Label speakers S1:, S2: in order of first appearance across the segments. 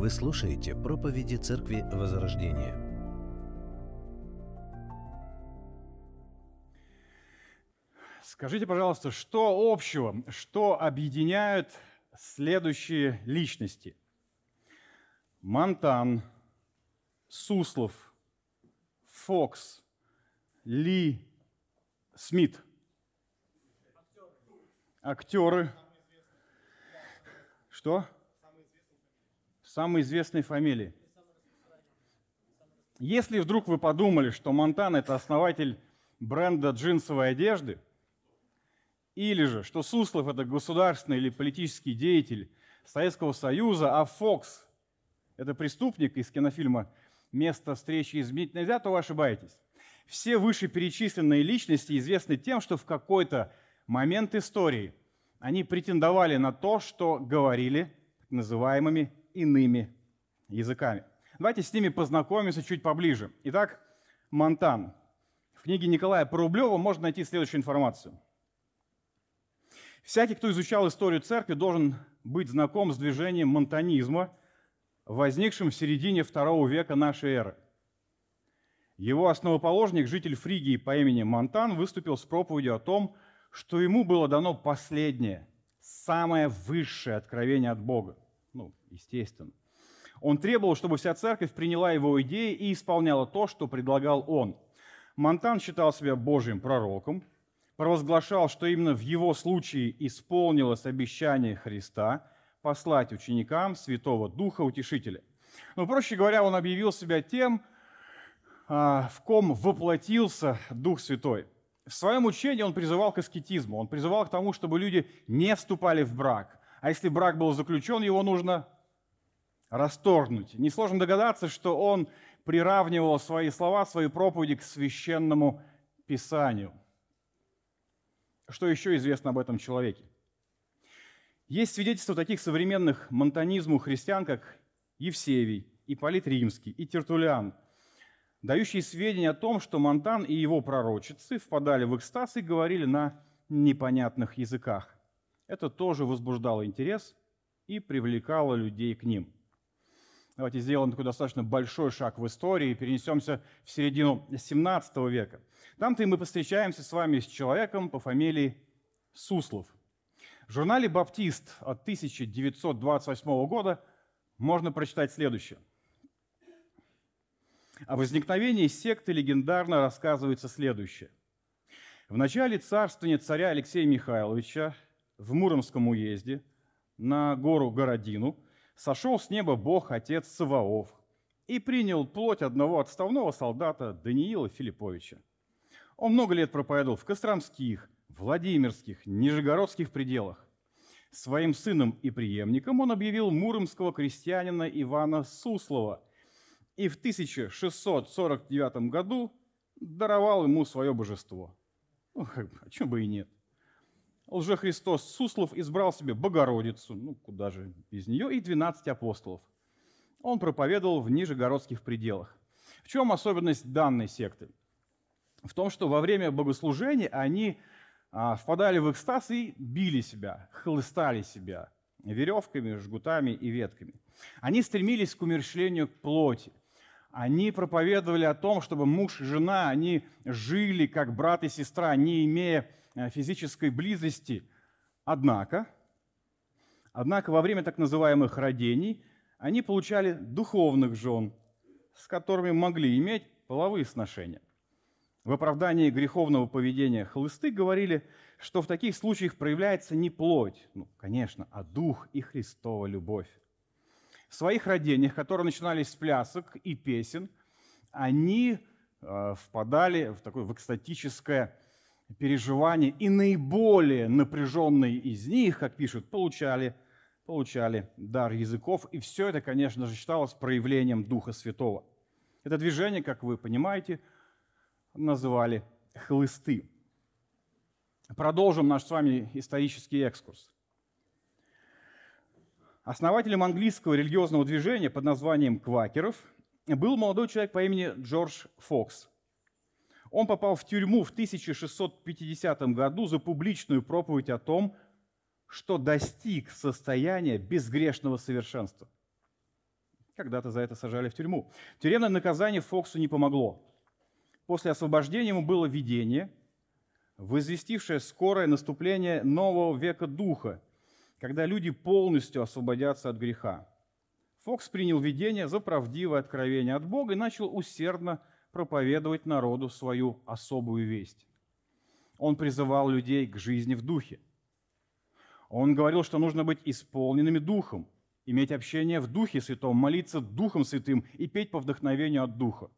S1: Вы слушаете проповеди Церкви Возрождения.
S2: Скажите, пожалуйста, что общего, что объединяют следующие личности? Монтан, Суслов, Фокс, Ли, Смит. Актеры. Что? Самые известные фамилии. Если вдруг вы подумали, что Монтан – это основатель бренда джинсовой одежды, или же, что Суслов – это государственный или политический деятель Советского Союза, а Фокс – это преступник из кинофильма «Место встречи изменить нельзя», то вы ошибаетесь. Все вышеперечисленные личности известны тем, что в какой-то момент истории они претендовали на то, что говорили так называемыми иными языками. Давайте с ними познакомимся чуть поближе. Итак, Монтан. В книге Николая Порублева можно найти следующую информацию. Всякий, кто изучал историю церкви, должен быть знаком с движением монтанизма, возникшим в середине второго века нашей эры. Его основоположник, житель Фригии по имени Монтан, выступил с проповедью о том, что ему было дано последнее, самое высшее откровение от Бога. Ну, естественно. Он требовал, чтобы вся церковь приняла его идеи и исполняла то, что предлагал он. Монтан считал себя Божьим пророком, провозглашал, что именно в его случае исполнилось обещание Христа послать ученикам Святого Духа Утешителя. Но, проще говоря, он объявил себя тем, а, в ком воплотился Дух Святой. В своем учении он призывал к аскетизму, он призывал к тому, чтобы люди не вступали в брак. А если брак был заключен, его нужно расторгнуть. Несложно догадаться, что он приравнивал свои слова, свои проповеди к священному писанию. Что еще известно об этом человеке? Есть свидетельства таких современных монтанизму христиан, как Евсевий, Ипполит Римский и Тертулиан, дающие сведения о том, что Монтан и его пророчицы впадали в экстаз и говорили на непонятных языках. Это тоже возбуждало интерес и привлекало людей к ним. Давайте сделаем такой достаточно большой шаг в истории и перенесемся в середину 17 века. Там-то и мы встречаемся с вами с человеком по фамилии Суслов. В журнале «Баптист» от 1928 года можно прочитать следующее. О возникновении секты легендарно рассказывается следующее. В начале царствования царя Алексея Михайловича в Муромском уезде на гору Городину сошел с неба Бог Отец Саваоф и принял плоть одного отставного солдата Даниила Филипповича. Он много лет проповедовал в Костромских, Владимирских, Нижегородских пределах. Своим сыном и преемником он объявил муромского крестьянина Ивана Суслова и в 1649 году даровал ему свое божество. Ну, а чем бы и нет лжехристос Суслов избрал себе Богородицу, ну куда же без нее, и 12 апостолов. Он проповедовал в нижегородских пределах. В чем особенность данной секты? В том, что во время богослужения они а, впадали в экстаз и били себя, хлыстали себя веревками, жгутами и ветками. Они стремились к умерщвлению плоти. Они проповедовали о том, чтобы муж и жена, они жили как брат и сестра, не имея физической близости. Однако, однако во время так называемых родений они получали духовных жен, с которыми могли иметь половые сношения. В оправдании греховного поведения хлысты говорили, что в таких случаях проявляется не плоть, ну, конечно, а дух и Христова любовь. В своих родениях, которые начинались с плясок и песен, они э, впадали в такое в экстатическое переживания, и наиболее напряженные из них, как пишут, получали, получали дар языков. И все это, конечно же, считалось проявлением Духа Святого. Это движение, как вы понимаете, называли хлысты. Продолжим наш с вами исторический экскурс. Основателем английского религиозного движения под названием «Квакеров» был молодой человек по имени Джордж Фокс. Он попал в тюрьму в 1650 году за публичную проповедь о том, что достиг состояния безгрешного совершенства. Когда-то за это сажали в тюрьму. Тюремное наказание Фоксу не помогло. После освобождения ему было видение, возвестившее скорое наступление нового века духа, когда люди полностью освободятся от греха. Фокс принял видение за правдивое откровение от Бога и начал усердно проповедовать народу свою особую весть. Он призывал людей к жизни в духе. Он говорил, что нужно быть исполненными духом, иметь общение в Духе Святом, молиться Духом Святым и петь по вдохновению от Духа.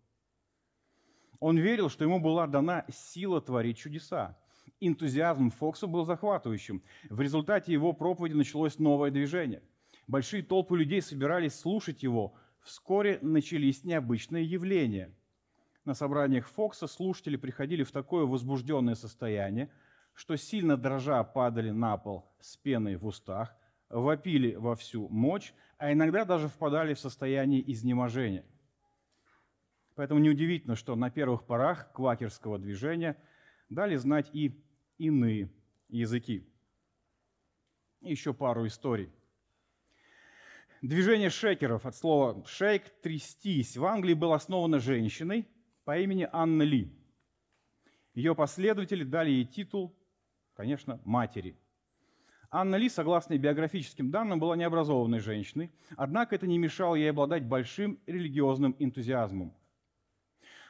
S2: Он верил, что ему была дана сила творить чудеса. Энтузиазм Фокса был захватывающим. В результате его проповеди началось новое движение. Большие толпы людей собирались слушать его. Вскоре начались необычные явления. На собраниях Фокса слушатели приходили в такое возбужденное состояние, что сильно дрожа падали на пол с пеной в устах, вопили во всю мощь, а иногда даже впадали в состояние изнеможения. Поэтому неудивительно, что на первых порах квакерского движения дали знать и иные языки. Еще пару историй. Движение шекеров от слова «шейк» – «трястись» в Англии было основано женщиной по имени Анна Ли. Ее последователи дали ей титул, конечно, матери. Анна Ли, согласно биографическим данным, была необразованной женщиной, однако это не мешало ей обладать большим религиозным энтузиазмом.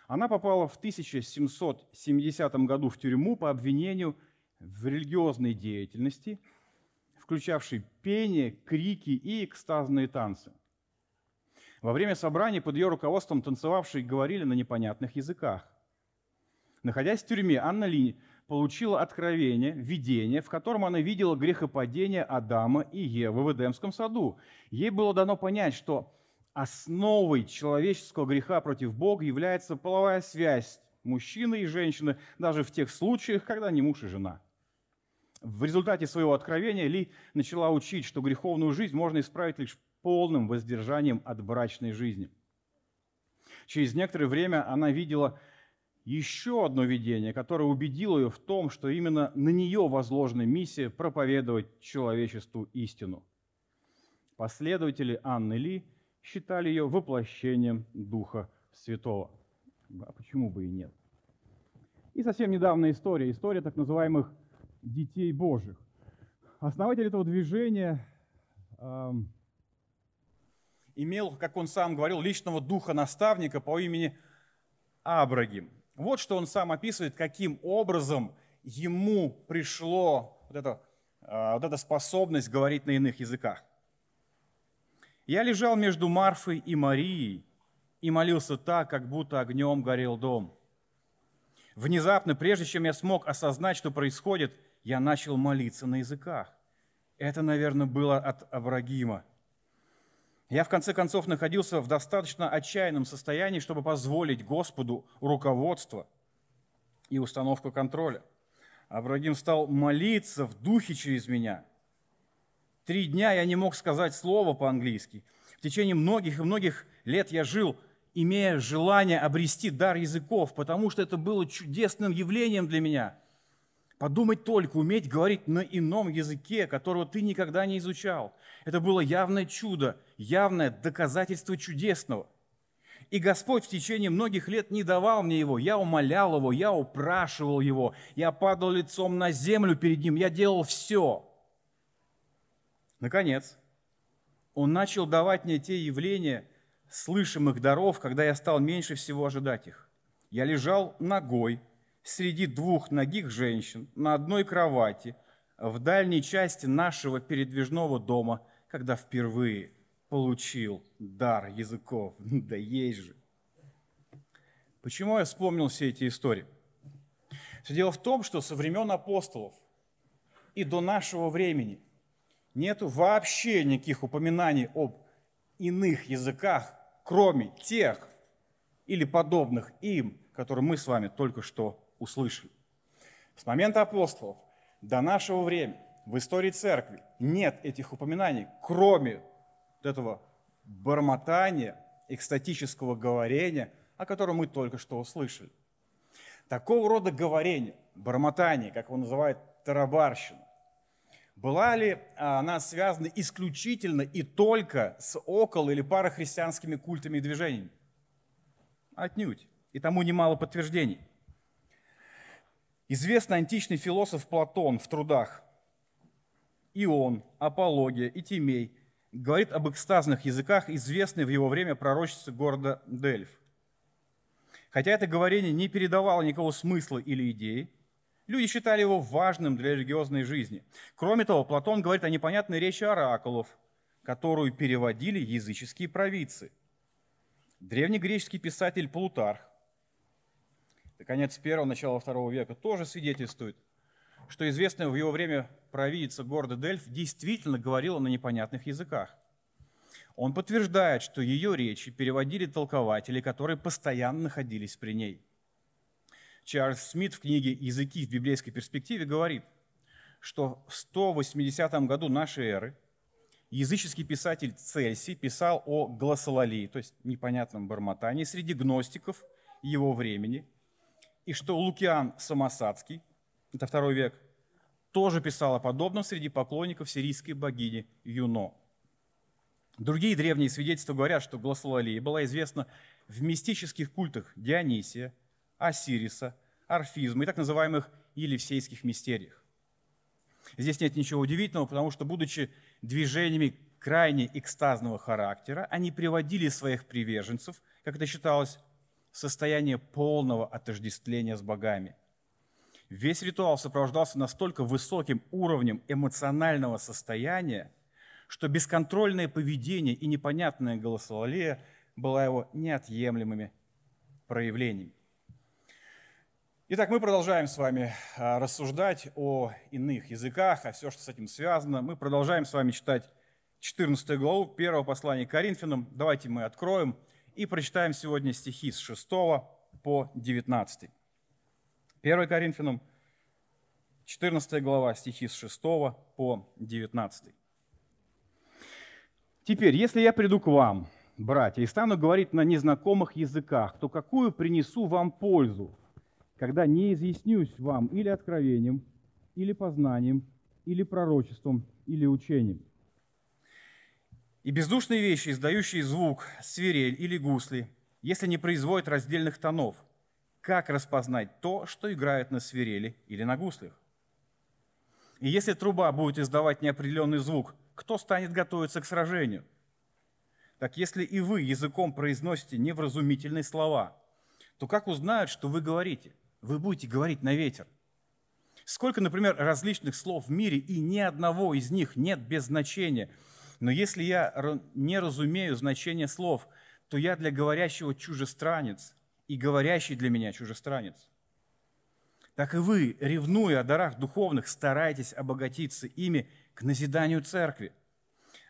S2: Она попала в 1770 году в тюрьму по обвинению в религиозной деятельности, включавшей пение, крики и экстазные танцы. Во время собраний под ее руководством танцевавшие говорили на непонятных языках. Находясь в тюрьме, Анна Ли получила откровение, видение, в котором она видела грехопадение Адама и Евы в Эдемском саду. Ей было дано понять, что основой человеческого греха против Бога является половая связь мужчины и женщины, даже в тех случаях, когда не муж и жена. В результате своего откровения Ли начала учить, что греховную жизнь можно исправить лишь полным воздержанием от брачной жизни. Через некоторое время она видела еще одно видение, которое убедило ее в том, что именно на нее возложена миссия проповедовать человечеству истину. Последователи Анны Ли считали ее воплощением Духа Святого. А почему бы и нет? И совсем недавняя история, история так называемых детей Божьих. Основатель этого движения имел, как он сам говорил, личного духа наставника по имени Абрагим. Вот что он сам описывает, каким образом ему пришло вот эта, вот эта способность говорить на иных языках. Я лежал между Марфой и Марией и молился так, как будто огнем горел дом. Внезапно, прежде чем я смог осознать, что происходит, я начал молиться на языках. Это, наверное, было от Абрагима. Я, в конце концов, находился в достаточно отчаянном состоянии, чтобы позволить Господу руководство и установку контроля. Абрагим стал молиться в духе через меня – Три дня я не мог сказать слово по-английски. В течение многих и многих лет я жил, имея желание обрести дар языков, потому что это было чудесным явлением для меня. Подумать только, уметь говорить на ином языке, которого ты никогда не изучал. Это было явное чудо, явное доказательство чудесного. И Господь в течение многих лет не давал мне его. Я умолял его, я упрашивал его, я падал лицом на землю перед ним, я делал все – Наконец, он начал давать мне те явления слышимых даров, когда я стал меньше всего ожидать их. Я лежал ногой среди двух ногих женщин на одной кровати в дальней части нашего передвижного дома, когда впервые получил дар языков. Да есть же. Почему я вспомнил все эти истории? Все дело в том, что со времен апостолов и до нашего времени – Нету вообще никаких упоминаний об иных языках, кроме тех или подобных им, которые мы с вами только что услышали. С момента апостолов до нашего времени в истории церкви нет этих упоминаний, кроме этого бормотания, экстатического говорения, о котором мы только что услышали. Такого рода говорение, бормотание, как его называют тарабарщина, была ли она связана исключительно и только с около или парахристианскими культами и движениями? Отнюдь. И тому немало подтверждений. Известный античный философ Платон в трудах Ион, Апология и Тимей говорит об экстазных языках, известной в его время пророчице города Дельф. Хотя это говорение не передавало никакого смысла или идеи, люди считали его важным для религиозной жизни. Кроме того, Платон говорит о непонятной речи оракулов, которую переводили языческие провидцы. Древнегреческий писатель Плутарх, конец первого, начала второго века, тоже свидетельствует, что известная в его время провидица города Дельф действительно говорила на непонятных языках. Он подтверждает, что ее речи переводили толкователи, которые постоянно находились при ней. Чарльз Смит в книге «Языки в библейской перспективе» говорит, что в 180 году нашей эры языческий писатель Цельсий писал о гласололии, то есть непонятном бормотании среди гностиков его времени, и что Лукиан Самосадский, это второй век, тоже писал о подобном среди поклонников сирийской богини Юно – Другие древние свидетельства говорят, что гласололия была известна в мистических культах Дионисия, Осириса, Орфизма и так называемых Елисейских мистериях. Здесь нет ничего удивительного, потому что, будучи движениями крайне экстазного характера, они приводили своих приверженцев, как это считалось, в состояние полного отождествления с богами. Весь ритуал сопровождался настолько высоким уровнем эмоционального состояния, что бесконтрольное поведение и непонятная голосовалия была его неотъемлемыми проявлениями. Итак, мы продолжаем с вами а, рассуждать о иных языках, о все, что с этим связано. Мы продолжаем с вами читать 14 главу первого послания к Коринфянам. Давайте мы откроем и прочитаем сегодня стихи с 6 по 19. 1 Коринфянам, 14 глава, стихи с 6 по 19. Теперь, если я приду к вам, братья, и стану говорить на незнакомых языках, то какую принесу вам пользу, когда не изъяснюсь вам или откровением, или познанием, или пророчеством, или учением? И бездушные вещи, издающие звук, свирель или гусли, если не производят раздельных тонов, как распознать то, что играет на свирели или на гуслях? И если труба будет издавать неопределенный звук, кто станет готовиться к сражению? Так если и вы языком произносите невразумительные слова, то как узнают, что вы говорите? Вы будете говорить на ветер. Сколько, например, различных слов в мире, и ни одного из них нет без значения. Но если я не разумею значение слов, то я для говорящего чужестранец, и говорящий для меня чужестранец. Так и вы, ревнуя о дарах духовных, старайтесь обогатиться ими к назиданию церкви.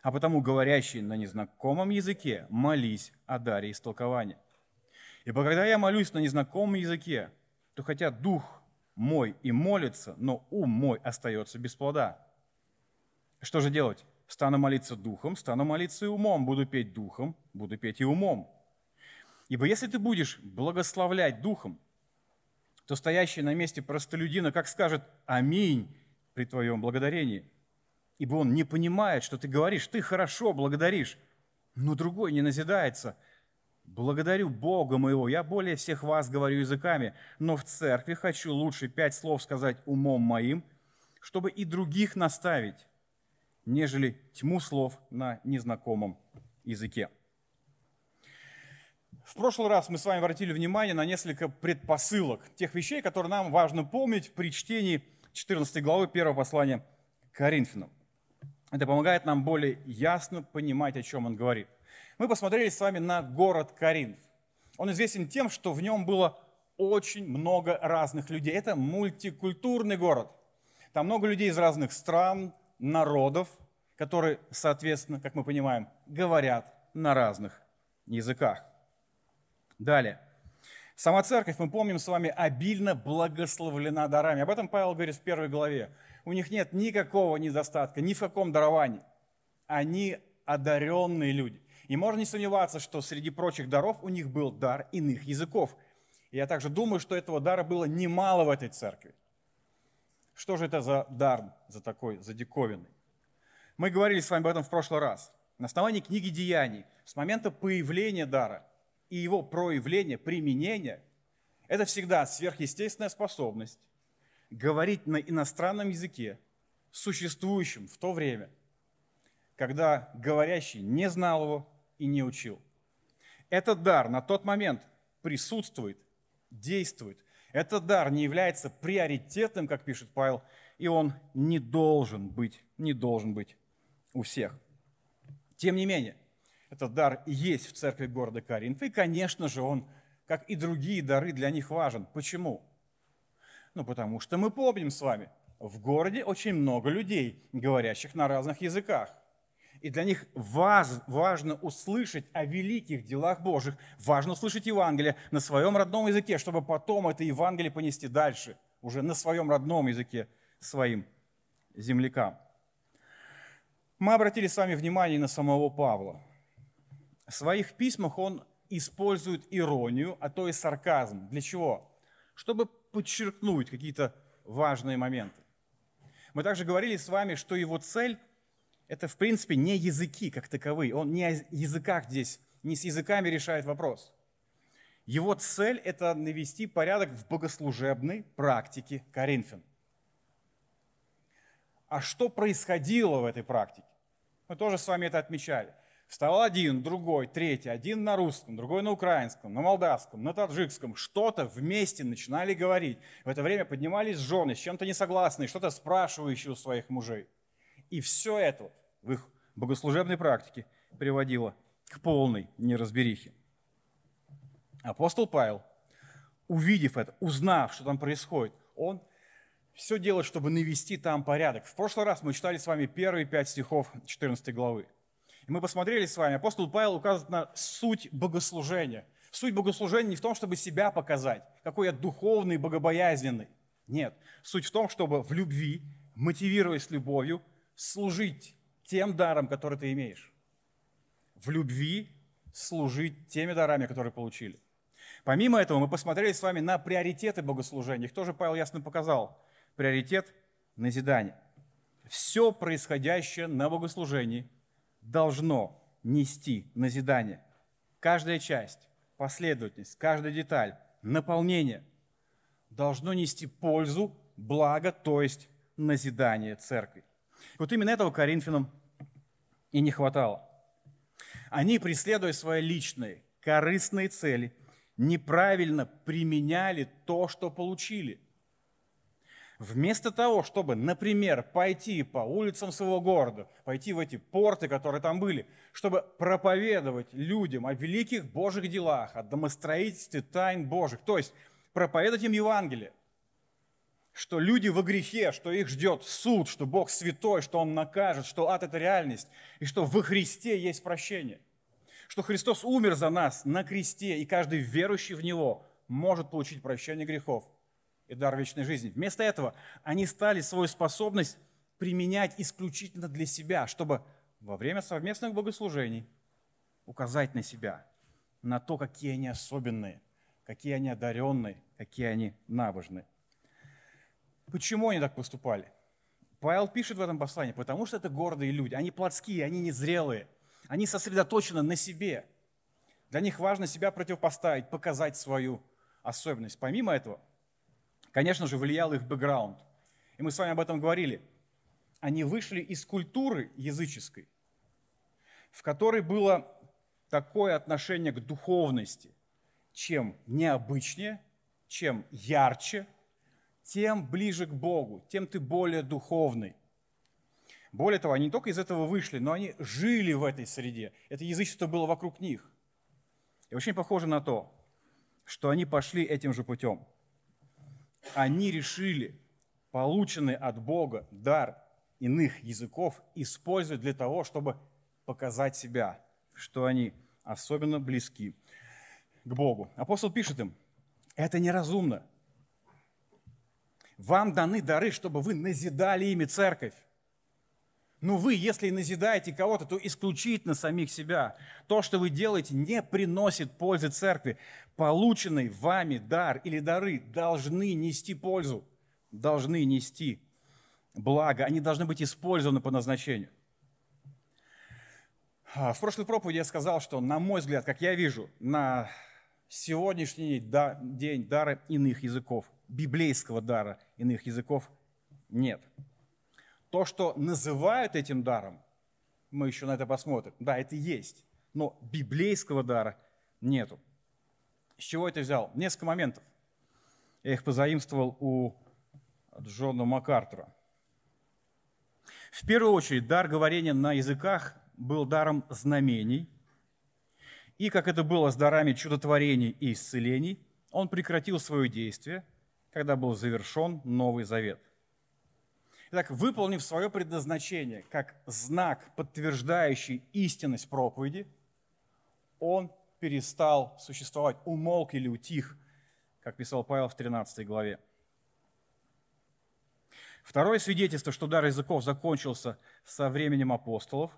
S2: А потому говорящий на незнакомом языке, молись о даре истолкования. Ибо когда я молюсь на незнакомом языке, то хотя дух мой и молится, но ум мой остается без плода. Что же делать? Стану молиться духом, стану молиться и умом, буду петь духом, буду петь и умом. Ибо если ты будешь благословлять духом, то стоящий на месте простолюдина как скажет «Аминь» при твоем благодарении – ибо он не понимает, что ты говоришь, ты хорошо благодаришь, но другой не назидается. Благодарю Бога моего, я более всех вас говорю языками, но в церкви хочу лучше пять слов сказать умом моим, чтобы и других наставить, нежели тьму слов на незнакомом языке. В прошлый раз мы с вами обратили внимание на несколько предпосылок, тех вещей, которые нам важно помнить при чтении 14 главы 1 послания Коринфянам. Это помогает нам более ясно понимать, о чем он говорит. Мы посмотрели с вами на город Каринф. Он известен тем, что в нем было очень много разных людей. Это мультикультурный город. Там много людей из разных стран, народов, которые, соответственно, как мы понимаем, говорят на разных языках. Далее. Сама церковь, мы помним с вами, обильно благословлена дарами. Об этом Павел говорит в первой главе у них нет никакого недостатка, ни в каком даровании. Они одаренные люди. И можно не сомневаться, что среди прочих даров у них был дар иных языков. И я также думаю, что этого дара было немало в этой церкви. Что же это за дар, за такой, за диковинный? Мы говорили с вами об этом в прошлый раз. На основании книги Деяний, с момента появления дара и его проявления, применения, это всегда сверхъестественная способность говорить на иностранном языке, существующем в то время, когда говорящий не знал его и не учил. Этот дар на тот момент присутствует, действует. Этот дар не является приоритетным, как пишет Павел, и он не должен быть, не должен быть у всех. Тем не менее, этот дар есть в церкви города Коринф, и, конечно же, он, как и другие дары, для них важен. Почему? Ну, потому что мы помним с вами, в городе очень много людей, говорящих на разных языках. И для них важ, важно услышать о великих делах Божьих, важно услышать Евангелие на своем родном языке, чтобы потом это Евангелие понести дальше, уже на своем родном языке своим землякам. Мы обратили с вами внимание на самого Павла. В своих письмах он использует иронию, а то и сарказм. Для чего? Чтобы подчеркнуть какие-то важные моменты. Мы также говорили с вами, что его цель – это, в принципе, не языки как таковые. Он не о языках здесь, не с языками решает вопрос. Его цель – это навести порядок в богослужебной практике Коринфян. А что происходило в этой практике? Мы тоже с вами это отмечали. Встал один, другой, третий, один на русском, другой на украинском, на молдавском, на таджикском. Что-то вместе начинали говорить. В это время поднимались жены, с чем-то несогласные, что-то спрашивающие у своих мужей. И все это в их богослужебной практике приводило к полной неразберихе. Апостол Павел, увидев это, узнав, что там происходит, он все делает, чтобы навести там порядок. В прошлый раз мы читали с вами первые пять стихов 14 главы. Мы посмотрели с вами, апостол Павел указывает на суть богослужения. Суть богослужения не в том, чтобы себя показать, какой я духовный, богобоязненный. Нет, суть в том, чтобы в любви, мотивируясь любовью, служить тем даром, который ты имеешь. В любви служить теми дарами, которые получили. Помимо этого, мы посмотрели с вами на приоритеты богослужения. Их тоже Павел ясно показал. Приоритет – назидание. Все происходящее на богослужении должно нести назидание. Каждая часть, последовательность, каждая деталь, наполнение должно нести пользу, благо, то есть назидание церкви. Вот именно этого Коринфянам и не хватало. Они, преследуя свои личные, корыстные цели, неправильно применяли то, что получили. Вместо того, чтобы, например, пойти по улицам своего города, пойти в эти порты, которые там были, чтобы проповедовать людям о великих Божьих делах, о домостроительстве тайн Божьих, то есть проповедовать им Евангелие, что люди во грехе, что их ждет суд, что Бог святой, что Он накажет, что ад – это реальность, и что во Христе есть прощение, что Христос умер за нас на кресте, и каждый верующий в Него может получить прощение грехов и дар вечной жизни. Вместо этого они стали свою способность применять исключительно для себя, чтобы во время совместных богослужений указать на себя, на то, какие они особенные, какие они одаренные, какие они набожные. Почему они так поступали? Павел пишет в этом послании, потому что это гордые люди, они плотские, они незрелые, они сосредоточены на себе. Для них важно себя противопоставить, показать свою особенность. Помимо этого, конечно же, влиял их бэкграунд. И мы с вами об этом говорили. Они вышли из культуры языческой, в которой было такое отношение к духовности, чем необычнее, чем ярче – тем ближе к Богу, тем ты более духовный. Более того, они не только из этого вышли, но они жили в этой среде. Это язычество было вокруг них. И очень похоже на то, что они пошли этим же путем. Они решили полученный от Бога дар иных языков использовать для того, чтобы показать себя, что они особенно близки к Богу. Апостол пишет им, это неразумно. Вам даны дары, чтобы вы назидали ими церковь. Но вы, если назидаете кого-то, то исключительно самих себя. То, что вы делаете, не приносит пользы церкви. Полученный вами дар или дары должны нести пользу. должны нести благо, они должны быть использованы по назначению. А, в прошлой проповеди я сказал, что, на мой взгляд, как я вижу, на сегодняшний день дара иных языков, библейского дара иных языков нет. То, что называют этим даром, мы еще на это посмотрим. Да, это есть, но библейского дара нету. С чего это взял? Несколько моментов. Я их позаимствовал у Джона МакАртура. В первую очередь, дар говорения на языках был даром знамений. И, как это было с дарами чудотворений и исцелений, он прекратил свое действие, когда был завершен Новый Завет. Итак, выполнив свое предназначение как знак, подтверждающий истинность проповеди, он перестал существовать, умолк или утих, как писал Павел в 13 главе. Второе свидетельство, что дар языков закончился со временем апостолов,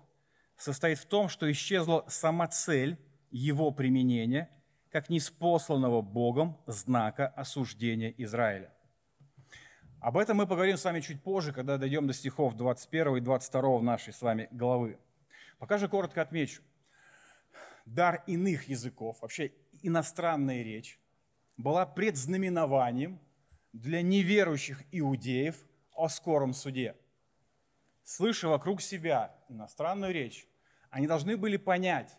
S2: состоит в том, что исчезла сама цель его применения как неспосланного Богом знака осуждения Израиля. Об этом мы поговорим с вами чуть позже, когда дойдем до стихов 21 и 22 нашей с вами главы. Пока же коротко отмечу. Дар иных языков, вообще иностранная речь, была предзнаменованием для неверующих иудеев о скором суде. Слыша вокруг себя иностранную речь, они должны были понять,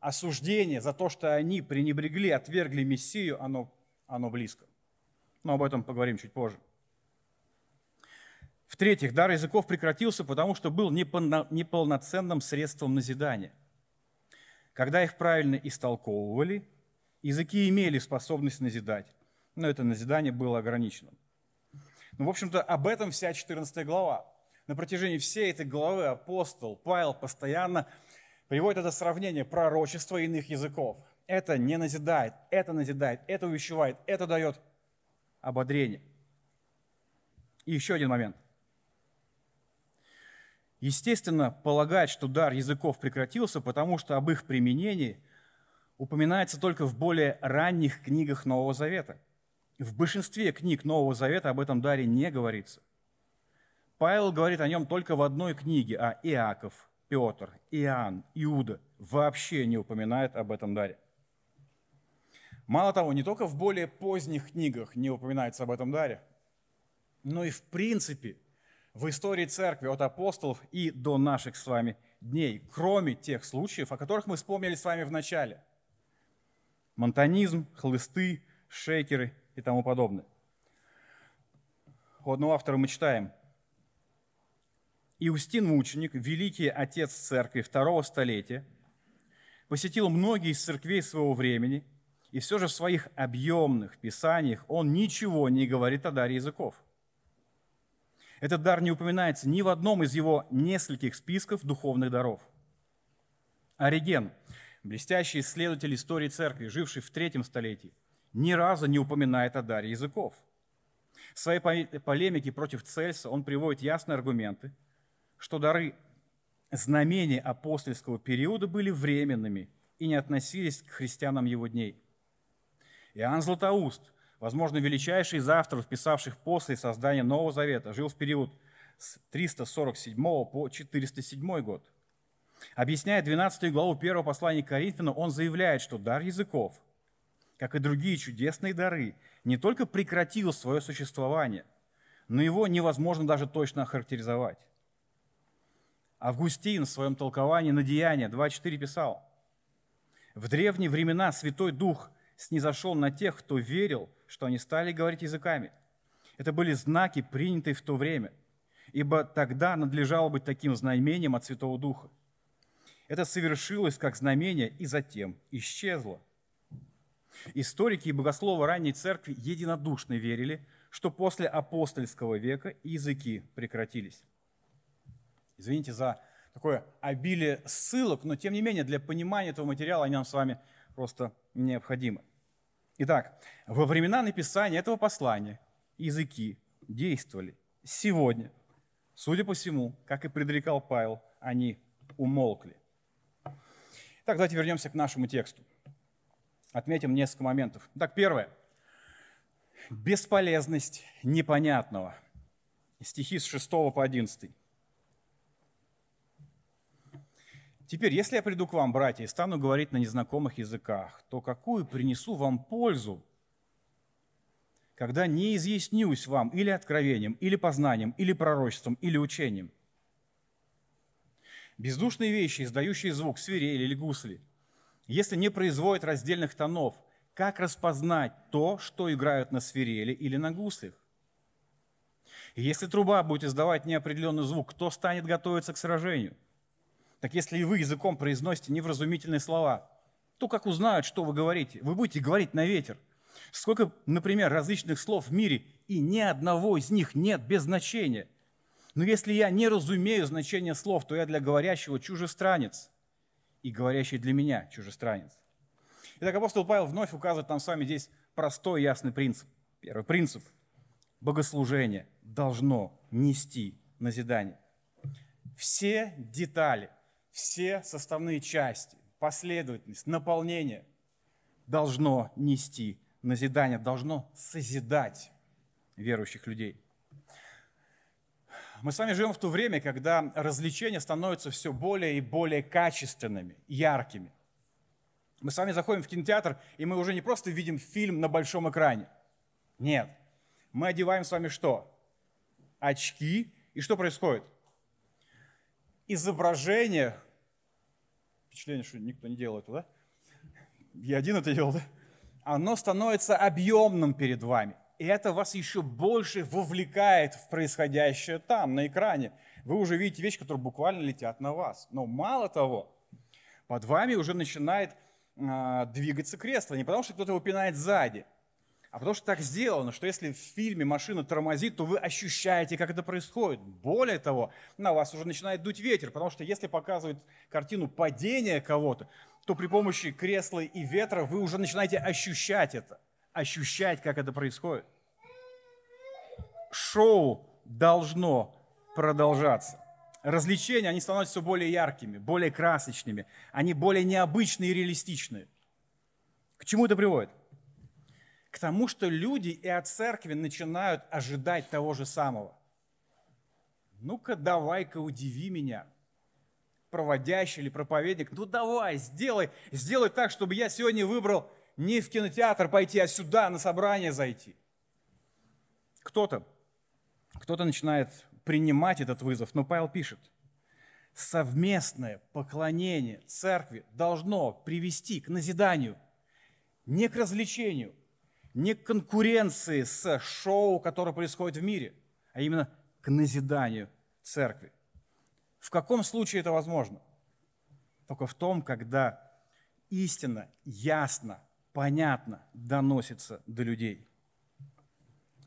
S2: осуждение за то, что они пренебрегли, отвергли Мессию, оно, оно близко. Но об этом поговорим чуть позже. В-третьих, дар языков прекратился, потому что был неполноценным средством назидания. Когда их правильно истолковывали, языки имели способность назидать, но это назидание было ограниченным. Ну, в общем-то, об этом вся 14 глава. На протяжении всей этой главы апостол Павел постоянно приводит это сравнение пророчества иных языков. Это не назидает, это назидает, это увещевает, это дает ободрение. И еще один момент. Естественно, полагать, что дар языков прекратился, потому что об их применении упоминается только в более ранних книгах Нового Завета – в большинстве книг Нового Завета об этом даре не говорится. Павел говорит о нем только в одной книге, а Иаков, Петр, Иоанн, Иуда вообще не упоминает об этом даре. Мало того, не только в более поздних книгах не упоминается об этом даре, но и в принципе в истории церкви от апостолов и до наших с вами дней, кроме тех случаев, о которых мы вспомнили с вами в начале. Монтанизм, хлысты, шейкеры и тому подобное. У одного автора мы читаем. Иустин Мученик, великий отец церкви второго столетия, посетил многие из церквей своего времени, и все же в своих объемных писаниях он ничего не говорит о даре языков. Этот дар не упоминается ни в одном из его нескольких списков духовных даров. Ориген, блестящий исследователь истории церкви, живший в третьем столетии, ни разу не упоминает о даре языков. В своей полемике против Цельса он приводит ясные аргументы, что дары знамений апостольского периода были временными и не относились к христианам его дней. Иоанн Златоуст, возможно, величайший из авторов, писавших после создания Нового Завета, жил в период с 347 по 407 год. Объясняя 12 главу 1 послания к Коринфянам, он заявляет, что дар языков – как и другие чудесные дары, не только прекратил свое существование, но его невозможно даже точно охарактеризовать. Августин в своем толковании на Деяния 2.4 писал, «В древние времена Святой Дух снизошел на тех, кто верил, что они стали говорить языками. Это были знаки, принятые в то время, ибо тогда надлежало быть таким знамением от Святого Духа. Это совершилось как знамение и затем исчезло – Историки и богословы ранней церкви единодушно верили, что после апостольского века языки прекратились. Извините за такое обилие ссылок, но тем не менее для понимания этого материала они нам с вами просто необходимы. Итак, во времена написания этого послания языки действовали. Сегодня, судя по всему, как и предрекал Павел, они умолкли. Так, давайте вернемся к нашему тексту отметим несколько моментов. Так, первое. Бесполезность непонятного. Стихи с 6 по 11. Теперь, если я приду к вам, братья, и стану говорить на незнакомых языках, то какую принесу вам пользу, когда не изъяснюсь вам или откровением, или познанием, или пророчеством, или учением? Бездушные вещи, издающие звук, свирели или гусли, если не производят раздельных тонов, как распознать то, что играют на свирели или на гуслях? Если труба будет издавать неопределенный звук, кто станет готовиться к сражению? Так если и вы языком произносите невразумительные слова, то как узнают, что вы говорите? Вы будете говорить на ветер. Сколько, например, различных слов в мире, и ни одного из них нет без значения. Но если я не разумею значение слов, то я для говорящего чужестранец, и говорящий для меня чужестранец. Итак, апостол Павел вновь указывает нам с вами здесь простой ясный принцип. Первый принцип – богослужение должно нести назидание. Все детали – все составные части, последовательность, наполнение должно нести назидание, должно созидать верующих людей. Мы с вами живем в то время, когда развлечения становятся все более и более качественными, яркими. Мы с вами заходим в кинотеатр, и мы уже не просто видим фильм на большом экране. Нет. Мы одеваем с вами что? Очки. И что происходит? Изображение, впечатление, что никто не делал это, да? Я один это делал, да? Оно становится объемным перед вами. И это вас еще больше вовлекает в происходящее там, на экране. Вы уже видите вещи, которые буквально летят на вас. Но мало того, под вами уже начинает э, двигаться кресло. Не потому, что кто-то его пинает сзади, а потому что так сделано, что если в фильме машина тормозит, то вы ощущаете, как это происходит. Более того, на вас уже начинает дуть ветер, потому что если показывают картину падения кого-то, то при помощи кресла и ветра вы уже начинаете ощущать это, ощущать, как это происходит. Шоу должно продолжаться. Развлечения, они становятся все более яркими, более красочными, они более необычные и реалистичные. К чему это приводит? К тому, что люди и от церкви начинают ожидать того же самого. Ну-ка, давай-ка удиви меня, проводящий или проповедник. Ну давай, сделай, сделай так, чтобы я сегодня выбрал не в кинотеатр пойти, а сюда на собрание зайти. Кто-то, кто-то начинает принимать этот вызов, но Павел пишет, совместное поклонение церкви должно привести к назиданию, не к развлечению, не к конкуренции с шоу, которое происходит в мире, а именно к назиданию церкви. В каком случае это возможно? Только в том, когда истина ясно, понятно доносится до людей.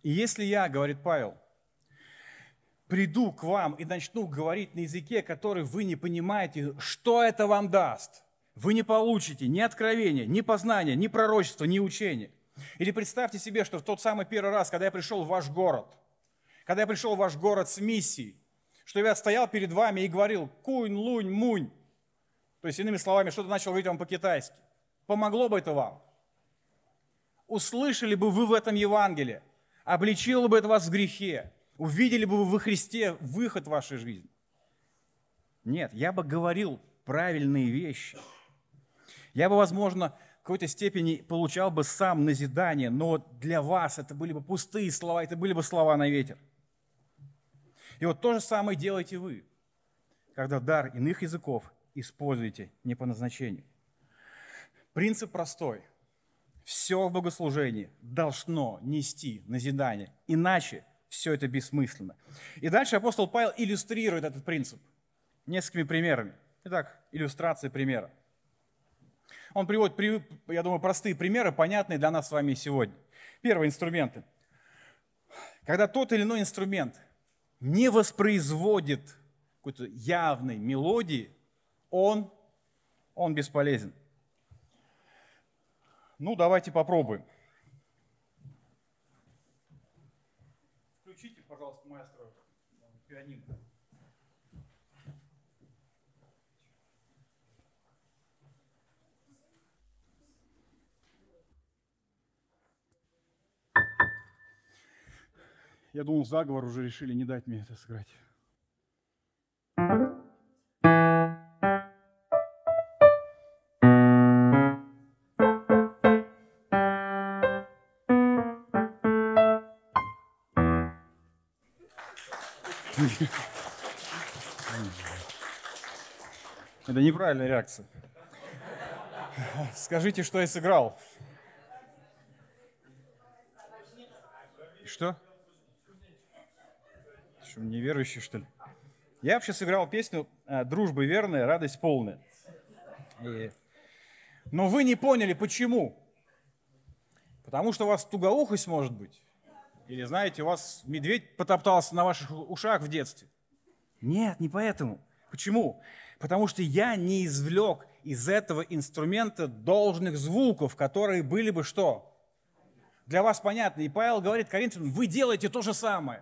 S2: И если я, говорит Павел, приду к вам и начну говорить на языке, который вы не понимаете, что это вам даст? Вы не получите ни откровения, ни познания, ни пророчества, ни учения – или представьте себе, что в тот самый первый раз, когда я пришел в ваш город, когда я пришел в ваш город с миссией, что я стоял перед вами и говорил «кунь, лунь, мунь», то есть, иными словами, что-то начал говорить вам по-китайски. Помогло бы это вам? Услышали бы вы в этом Евангелии, обличило бы это вас в грехе, увидели бы вы во Христе выход в вашей жизни. Нет, я бы говорил правильные вещи. Я бы, возможно, какой-то степени получал бы сам назидание, но для вас это были бы пустые слова, это были бы слова на ветер. И вот то же самое делаете вы, когда дар иных языков используете не по назначению. Принцип простой. Все в богослужении должно нести назидание, иначе все это бессмысленно. И дальше апостол Павел иллюстрирует этот принцип несколькими примерами. Итак, иллюстрация примера. Он приводит, я думаю, простые примеры, понятные для нас с вами сегодня. Первые инструменты. Когда тот или иной инструмент не воспроизводит какой-то явной мелодии, он, он бесполезен. Ну, давайте попробуем. Включите, пожалуйста, маэстро пианино. Я думал, заговор уже решили не дать мне это сыграть. Это неправильная реакция. Скажите, что я сыграл. Что? Что, неверующий, что ли? Я вообще сыграл песню э, «Дружба верная, радость полная». И... Но вы не поняли, почему. Потому что у вас тугоухость может быть. Или, знаете, у вас медведь потоптался на ваших ушах в детстве. Нет, не поэтому. Почему? Потому что я не извлек из этого инструмента должных звуков, которые были бы что? Для вас понятно. И Павел говорит Коринфянам, вы делаете то же самое.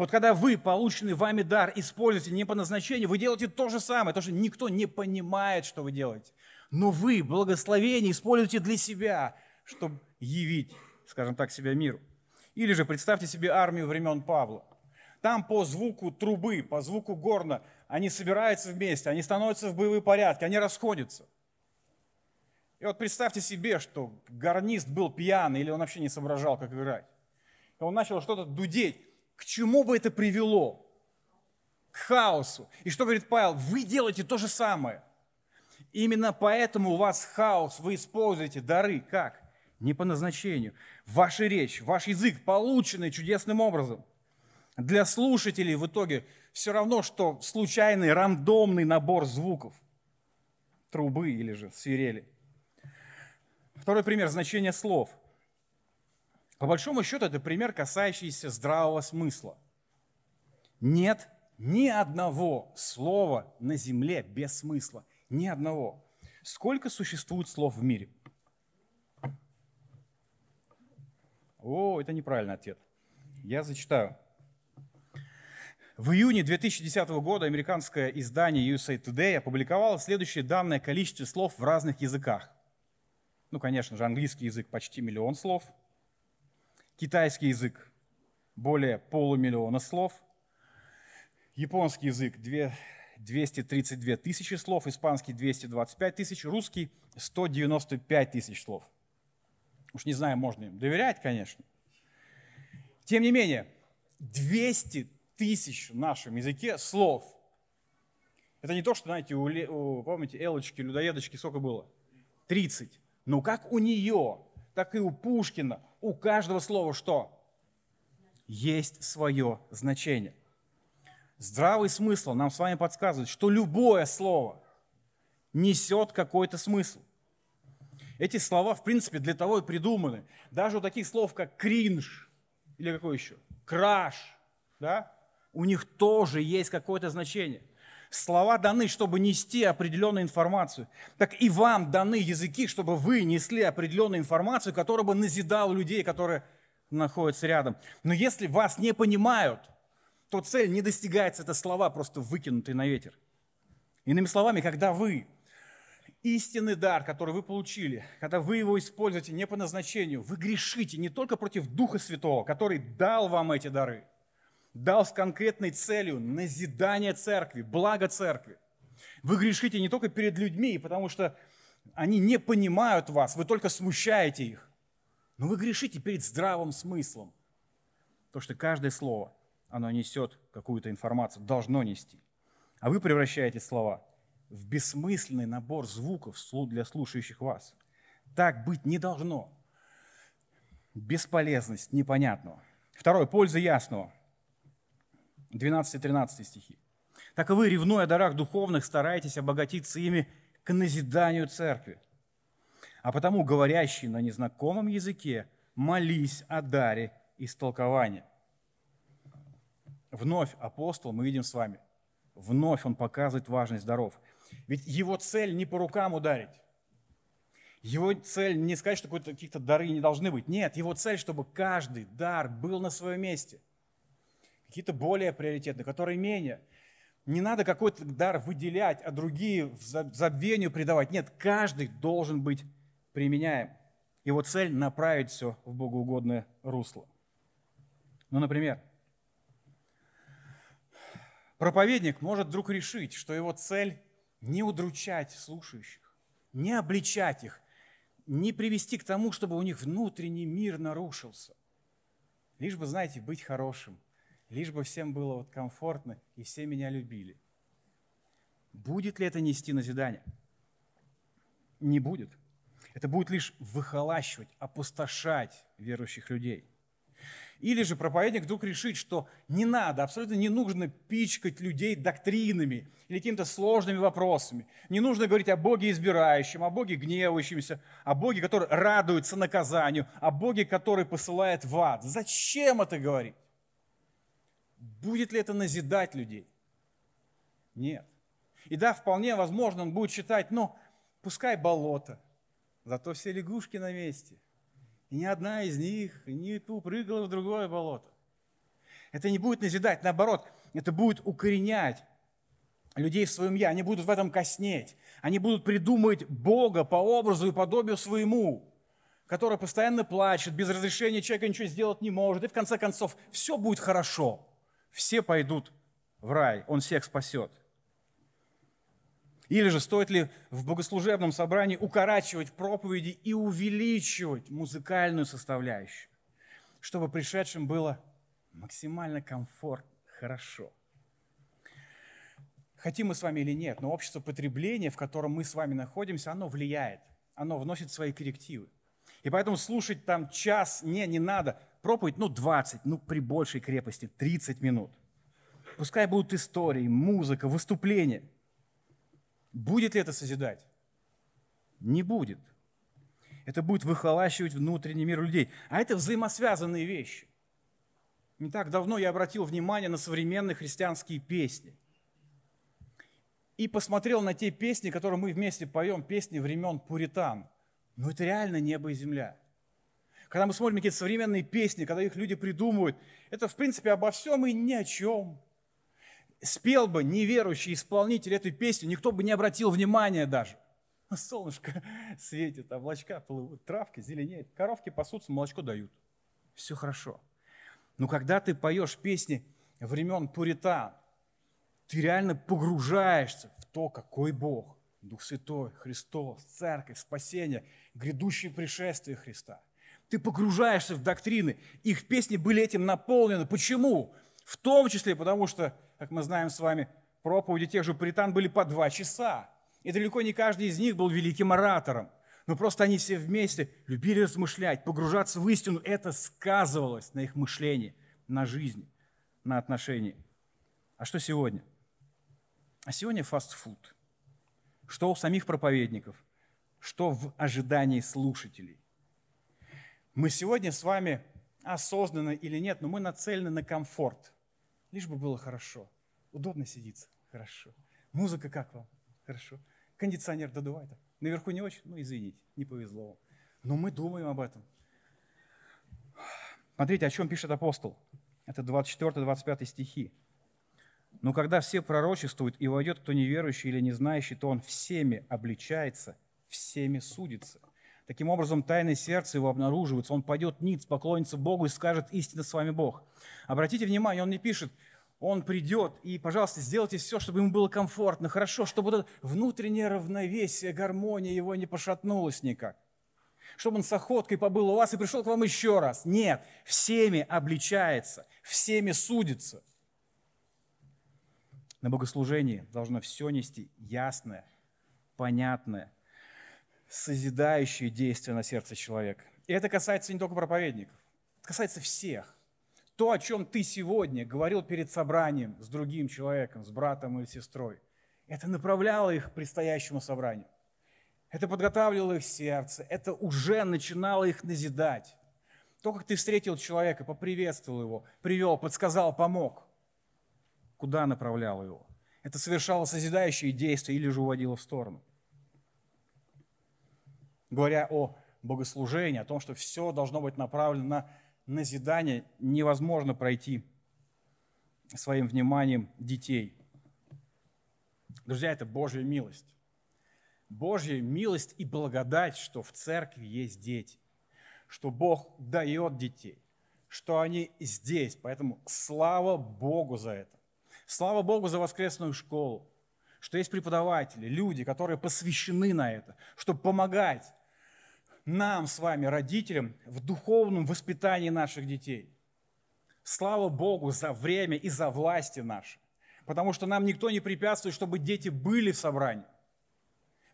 S2: Вот когда вы, полученный вами дар, используете не по назначению, вы делаете то же самое, то, что никто не понимает, что вы делаете. Но вы благословение используете для себя, чтобы явить, скажем так, себя миру. Или же представьте себе армию времен Павла. Там по звуку трубы, по звуку горна они собираются вместе, они становятся в боевые порядки, они расходятся. И вот представьте себе, что гарнист был пьяный или он вообще не соображал, как играть. И он начал что-то дудеть. К чему бы это привело? К хаосу. И что говорит Павел? Вы делаете то же самое. Именно поэтому у вас хаос, вы используете дары. Как? Не по назначению. Ваша речь, ваш язык, полученный чудесным образом. Для слушателей в итоге все равно, что случайный рандомный набор звуков. Трубы или же свирели. Второй пример – значение слов. По большому счету, это пример, касающийся здравого смысла. Нет ни одного слова на земле без смысла. Ни одного. Сколько существует слов в мире? О, это неправильный ответ. Я зачитаю. В июне 2010 года американское издание USA Today опубликовало следующее данное количество слов в разных языках. Ну, конечно же, английский язык почти миллион слов, китайский язык более полумиллиона слов, японский язык 232 тысячи слов, испанский 225 тысяч, русский 195 тысяч слов. Уж не знаю, можно им доверять, конечно. Тем не менее, 200 тысяч в нашем языке слов. Это не то, что, знаете, у, помните, Элочки, людоедочки сколько было? 30. Но как у нее, так и у Пушкина, у каждого слова что? Есть свое значение. Здравый смысл нам с вами подсказывает, что любое слово несет какой-то смысл. Эти слова, в принципе, для того и придуманы. Даже у таких слов, как кринж, или какой еще? Краш, да? у них тоже есть какое-то значение. Слова даны, чтобы нести определенную информацию. Так и вам даны языки, чтобы вы несли определенную информацию, которая бы назидала людей, которые находятся рядом. Но если вас не понимают, то цель не достигается, это слова, просто выкинутые на ветер. Иными словами, когда вы истинный дар, который вы получили, когда вы его используете не по назначению, вы грешите не только против Духа Святого, который дал вам эти дары – дал с конкретной целью назидание церкви, благо церкви. Вы грешите не только перед людьми, потому что они не понимают вас, вы только смущаете их, но вы грешите перед здравым смыслом. То, что каждое слово, оно несет какую-то информацию, должно нести. А вы превращаете слова в бессмысленный набор звуков для слушающих вас. Так быть не должно. Бесполезность непонятного. Второе, польза ясного – 12-13 стихи. «Так и вы, ревнуя о дарах духовных, стараетесь обогатиться ими к назиданию церкви. А потому, говорящий на незнакомом языке, молись о даре истолкования». Вновь апостол, мы видим с вами, вновь он показывает важность даров. Ведь его цель не по рукам ударить. Его цель не сказать, что какие-то дары не должны быть. Нет, его цель, чтобы каждый дар был на своем месте – какие-то более приоритетные, которые менее. Не надо какой-то дар выделять, а другие забвению придавать. Нет, каждый должен быть применяем. Его цель – направить все в богоугодное русло. Ну, например, Проповедник может вдруг решить, что его цель не удручать слушающих, не обличать их, не привести к тому, чтобы у них внутренний мир нарушился. Лишь бы, знаете, быть хорошим, лишь бы всем было вот комфортно и все меня любили. Будет ли это нести назидание? Не будет. Это будет лишь выхолащивать, опустошать верующих людей. Или же проповедник вдруг решит, что не надо, абсолютно не нужно пичкать людей доктринами или какими-то сложными вопросами. Не нужно говорить о Боге избирающем, о Боге гневающемся, о Боге, который радуется наказанию, о Боге, который посылает в ад. Зачем это говорить? Будет ли это назидать людей? Нет. И да, вполне возможно, он будет считать, ну, пускай болото, зато все лягушки на месте – и ни одна из них не упрыгала в другое болото. Это не будет назидать, наоборот, это будет укоренять людей в своем «я». Они будут в этом коснеть. Они будут придумывать Бога по образу и подобию своему, который постоянно плачет, без разрешения человека ничего сделать не может. И в конце концов, все будет хорошо. Все пойдут в рай, Он всех спасет. Или же стоит ли в богослужебном собрании укорачивать проповеди и увеличивать музыкальную составляющую, чтобы пришедшим было максимально комфортно, хорошо. Хотим мы с вами или нет, но общество потребления, в котором мы с вами находимся, оно влияет, оно вносит свои коррективы. И поэтому слушать там час, не, не надо. Проповедь, ну, 20, ну, при большей крепости, 30 минут. Пускай будут истории, музыка, выступления – Будет ли это созидать? Не будет. Это будет выхолащивать внутренний мир людей. А это взаимосвязанные вещи. Не так давно я обратил внимание на современные христианские песни. И посмотрел на те песни, которые мы вместе поем, песни времен Пуритан. Но это реально небо и земля. Когда мы смотрим какие-то современные песни, когда их люди придумывают, это в принципе обо всем и ни о чем спел бы неверующий исполнитель эту песню, никто бы не обратил внимания даже. Солнышко светит, облачка плывут, травка зеленеет, коровки пасутся, молочко дают. Все хорошо. Но когда ты поешь песни времен Пуритан, ты реально погружаешься в то, какой Бог, Дух Святой, Христос, Церковь, спасение, грядущее пришествие Христа. Ты погружаешься в доктрины. Их песни были этим наполнены. Почему? В том числе потому, что как мы знаем с вами, проповеди тех же пуритан были по два часа. И далеко не каждый из них был великим оратором. Но просто они все вместе любили размышлять, погружаться в истину. Это сказывалось на их мышлении, на жизни, на отношении. А что сегодня? А сегодня фастфуд. Что у самих проповедников, что в ожидании слушателей. Мы сегодня с вами осознанно или нет, но мы нацелены на комфорт – Лишь бы было хорошо. Удобно сидится. Хорошо. Музыка как вам? Хорошо. Кондиционер додувает. Наверху не очень? Ну, извините, не повезло вам. Но мы думаем об этом. Смотрите, о чем пишет апостол. Это 24-25 стихи. Но когда все пророчествуют, и войдет кто неверующий или не знающий, то он всеми обличается, всеми судится. Таким образом, тайны сердца его обнаруживаются. Он пойдет ниц, поклонится Богу и скажет, истинно с вами Бог. Обратите внимание, он не пишет, он придет, и, пожалуйста, сделайте все, чтобы ему было комфортно, хорошо, чтобы это внутреннее равновесие, гармония его не пошатнулась никак. Чтобы он с охоткой побыл у вас и пришел к вам еще раз. Нет, всеми обличается, всеми судится. На богослужении должно все нести ясное, понятное, созидающие действия на сердце человека. И это касается не только проповедников, это касается всех. То, о чем ты сегодня говорил перед собранием с другим человеком, с братом или сестрой, это направляло их к предстоящему собранию. Это подготавливало их сердце, это уже начинало их назидать. То, как ты встретил человека, поприветствовал его, привел, подсказал, помог, куда направлял его. Это совершало созидающие действия или же уводило в сторону говоря о богослужении, о том, что все должно быть направлено на назидание, невозможно пройти своим вниманием детей. Друзья, это Божья милость. Божья милость и благодать, что в церкви есть дети, что Бог дает детей, что они здесь. Поэтому слава Богу за это. Слава Богу за воскресную школу, что есть преподаватели, люди, которые посвящены на это, чтобы помогать нам с вами, родителям, в духовном воспитании наших детей. Слава Богу за время и за власти наши, потому что нам никто не препятствует, чтобы дети были в собрании.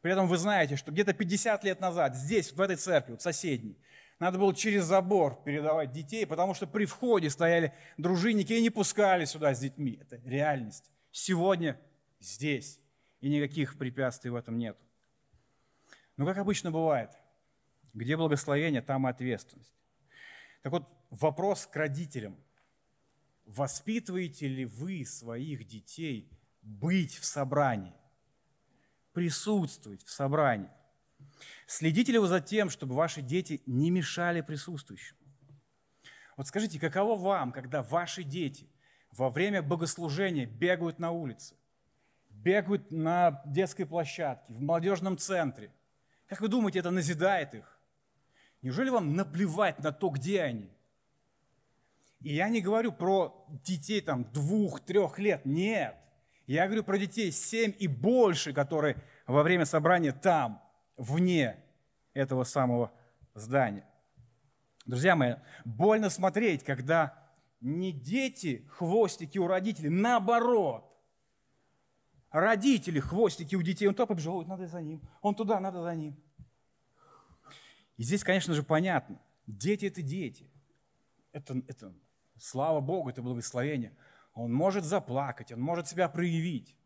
S2: При этом вы знаете, что где-то 50 лет назад здесь, в этой церкви, вот соседней, надо было через забор передавать детей, потому что при входе стояли дружинники и не пускали сюда с детьми. Это реальность. Сегодня здесь. И никаких препятствий в этом нет. Но как обычно бывает, где благословение, там и ответственность. Так вот, вопрос к родителям. Воспитываете ли вы своих детей быть в собрании? Присутствовать в собрании? Следите ли вы за тем, чтобы ваши дети не мешали присутствующим? Вот скажите, каково вам, когда ваши дети во время богослужения бегают на улице, бегают на детской площадке, в молодежном центре? Как вы думаете, это назидает их? Неужели вам наплевать на то, где они? И я не говорю про детей там двух-трех лет, нет. Я говорю про детей семь и больше, которые во время собрания там – вне этого самого здания. Друзья мои, больно смотреть, когда не дети хвостики у родителей, наоборот. Родители хвостики у детей, он туда побежал, надо за ним, он туда, надо за ним. И здесь, конечно же, понятно, дети – это дети. Это, это слава Богу, это благословение. Он может заплакать, он может себя проявить.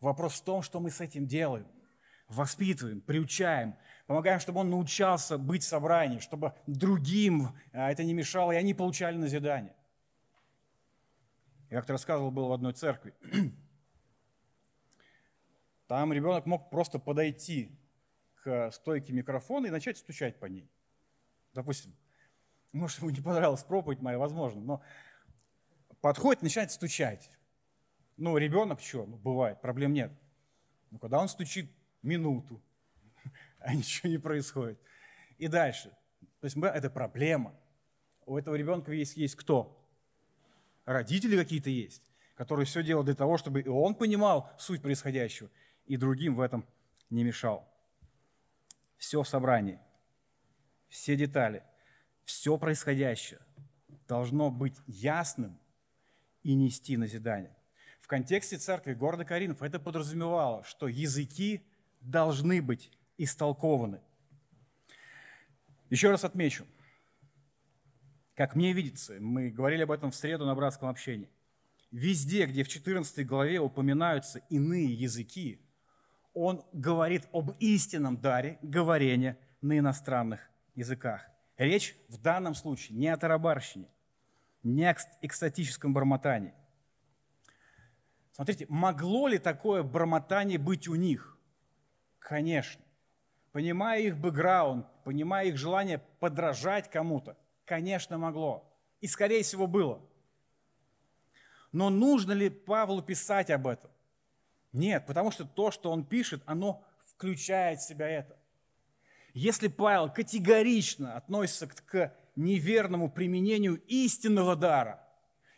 S2: Вопрос в том, что мы с этим делаем – воспитываем, приучаем, помогаем, чтобы он научался быть в собрании, чтобы другим а, это не мешало, и они получали назидание. Я как-то рассказывал, был в одной церкви. Там ребенок мог просто подойти к стойке микрофона и начать стучать по ней. Допустим, может, ему не понравилась проповедь моя, возможно, но подходит, начинает стучать. Ну, ребенок что, ну, бывает, проблем нет. Но когда он стучит минуту, а ничего не происходит. И дальше. То есть это проблема. У этого ребенка есть, есть кто? Родители какие-то есть, которые все делают для того, чтобы и он понимал суть происходящего, и другим в этом не мешал. Все в собрании, все детали, все происходящее должно быть ясным и нести назидание. В контексте церкви города Каринов это подразумевало, что языки должны быть истолкованы. Еще раз отмечу, как мне видится, мы говорили об этом в среду на братском общении, везде, где в 14 главе упоминаются иные языки, он говорит об истинном даре говорения на иностранных языках. Речь в данном случае не о тарабарщине, не о экстатическом бормотании. Смотрите, могло ли такое бормотание быть у них? Конечно. Понимая их бэкграунд, понимая их желание подражать кому-то, конечно, могло. И, скорее всего, было. Но нужно ли Павлу писать об этом? Нет, потому что то, что он пишет, оно включает в себя это. Если Павел категорично относится к неверному применению истинного дара,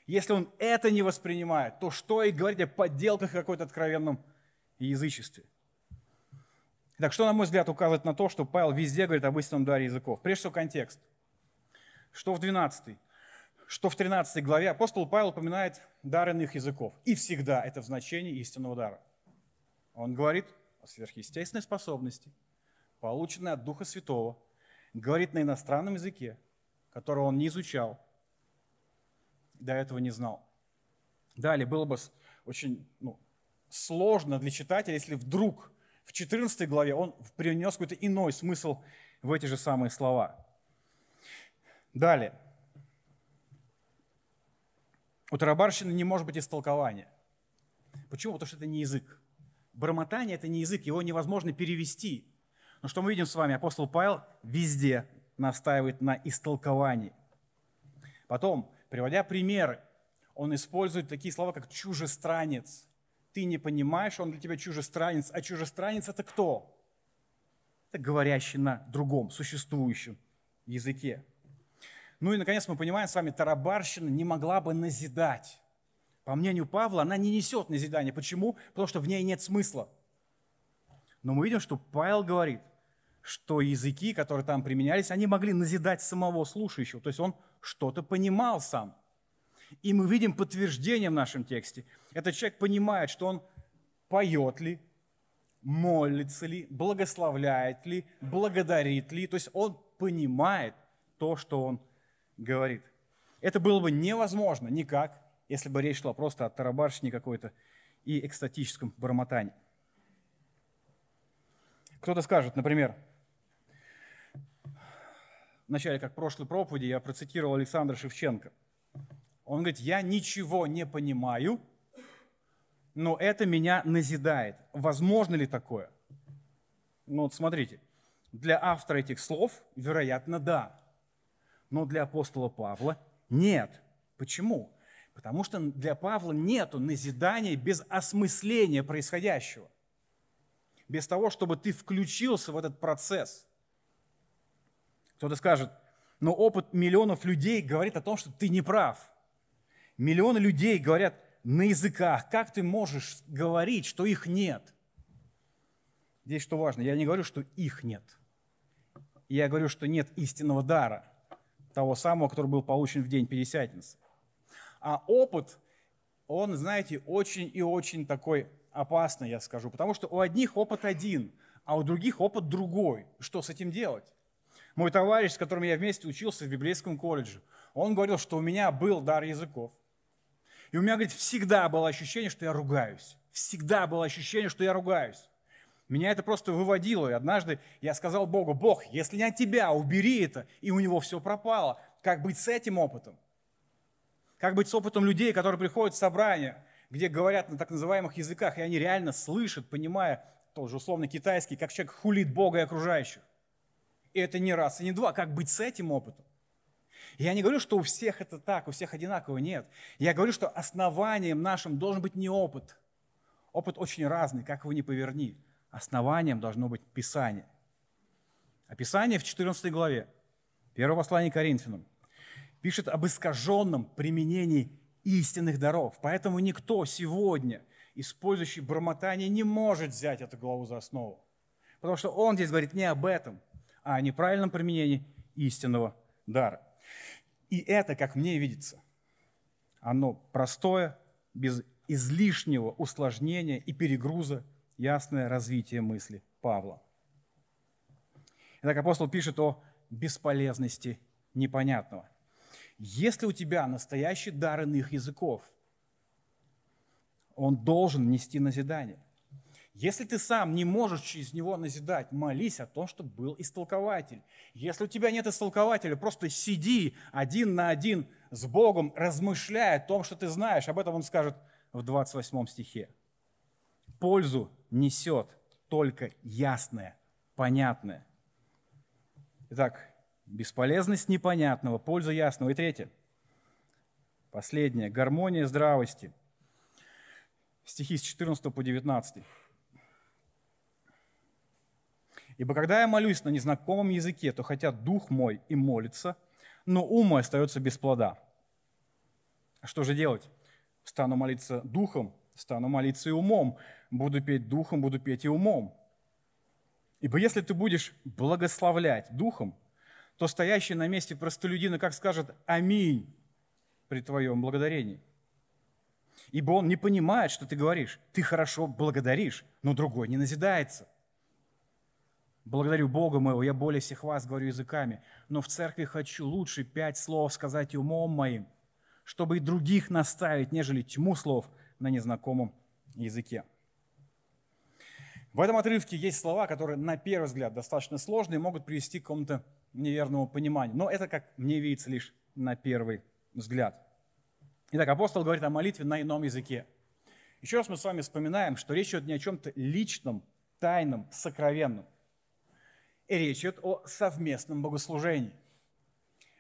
S2: если он это не воспринимает, то что и говорить о подделках какой-то откровенном язычестве? Так что, на мой взгляд, указывает на то, что Павел везде говорит об истинном даре языков. Прежде всего, контекст. Что в 12, что в 13 главе апостол Павел упоминает дар иных языков. И всегда это в значении истинного дара. Он говорит о сверхъестественной способности, полученной от Духа Святого, говорит на иностранном языке, которого он не изучал, до этого не знал. Далее было бы очень ну, сложно для читателя, если вдруг в 14 главе он принес какой-то иной смысл в эти же самые слова. Далее. У тарабарщины не может быть истолкования. Почему? Потому что это не язык. Бормотание – это не язык, его невозможно перевести. Но что мы видим с вами? Апостол Павел везде настаивает на истолковании. Потом, приводя примеры, он использует такие слова, как чужестранец, ты не понимаешь, он для тебя чужестранец. А чужестранец это кто? Это говорящий на другом, существующем языке. Ну и, наконец, мы понимаем с вами, тарабарщина не могла бы назидать. По мнению Павла, она не несет назидания. Почему? Потому что в ней нет смысла. Но мы видим, что Павел говорит, что языки, которые там применялись, они могли назидать самого слушающего. То есть он что-то понимал сам. И мы видим подтверждение в нашем тексте. Этот человек понимает, что он поет ли, молится ли, благословляет ли, благодарит ли. То есть он понимает то, что он говорит. Это было бы невозможно никак, если бы речь шла просто о тарабарщине какой-то и экстатическом бормотании. Кто-то скажет, например, в начале, как в прошлой проповеди, я процитировал Александра Шевченко. Он говорит, я ничего не понимаю, но это меня назидает. Возможно ли такое? Ну вот смотрите, для автора этих слов, вероятно, да. Но для апостола Павла нет. Почему? Потому что для Павла нет назидания без осмысления происходящего. Без того, чтобы ты включился в этот процесс. Кто-то скажет, но опыт миллионов людей говорит о том, что ты не прав. Миллионы людей говорят на языках. Как ты можешь говорить, что их нет? Здесь что важно, я не говорю, что их нет. Я говорю, что нет истинного дара, того самого, который был получен в день Пятидесятницы. А опыт, он, знаете, очень и очень такой опасный, я скажу, потому что у одних опыт один, а у других опыт другой. Что с этим делать? Мой товарищ, с которым я вместе учился в библейском колледже, он говорил, что у меня был дар языков. И у меня, говорит, всегда было ощущение, что я ругаюсь. Всегда было ощущение, что я ругаюсь. Меня это просто выводило. И однажды я сказал Богу, Бог, если не от тебя, убери это. И у него все пропало. Как быть с этим опытом? Как быть с опытом людей, которые приходят в собрание, где говорят на так называемых языках, и они реально слышат, понимая, тот же условно китайский, как человек хулит Бога и окружающих. И это не раз, и не два. Как быть с этим опытом? Я не говорю, что у всех это так, у всех одинаково, нет. Я говорю, что основанием нашим должен быть не опыт. Опыт очень разный, как его ни поверни. Основанием должно быть Писание. А Писание в 14 главе, первого послания Коринфянам, пишет об искаженном применении истинных даров. Поэтому никто сегодня, использующий бормотание, не может взять эту главу за основу. Потому что он здесь говорит не об этом, а о неправильном применении истинного дара. И это, как мне видится, оно простое, без излишнего усложнения и перегруза, ясное развитие мысли Павла. Итак, апостол пишет о бесполезности непонятного. Если у тебя настоящий дар иных языков, он должен нести назидание – если ты сам не можешь через него назидать, молись о том, чтобы был истолкователь. Если у тебя нет истолкователя, просто сиди один на один с Богом, размышляя о том, что ты знаешь. Об этом он скажет в 28 стихе. Пользу несет только ясное, понятное. Итак, бесполезность непонятного, польза ясного. И третье, последнее, гармония здравости. Стихи с 14 по 19. Ибо когда я молюсь на незнакомом языке, то хотя дух мой и молится, но ум мой остается без плода. Что же делать? Стану молиться духом, стану молиться и умом. Буду петь духом, буду петь и умом. Ибо если ты будешь благословлять духом, то стоящий на месте простолюдина как скажет «Аминь» при твоем благодарении. Ибо он не понимает, что ты говоришь. Ты хорошо благодаришь, но другой не назидается. Благодарю Бога моего, я более всех вас говорю языками, но в церкви хочу лучше пять слов сказать умом моим, чтобы и других наставить, нежели тьму слов на незнакомом языке. В этом отрывке есть слова, которые на первый взгляд достаточно сложные могут привести к какому-то неверному пониманию. Но это, как мне видится, лишь на первый взгляд. Итак, апостол говорит о молитве на ином языке. Еще раз мы с вами вспоминаем, что речь идет не о чем-то личном, тайном, сокровенном. И речь идет о совместном богослужении.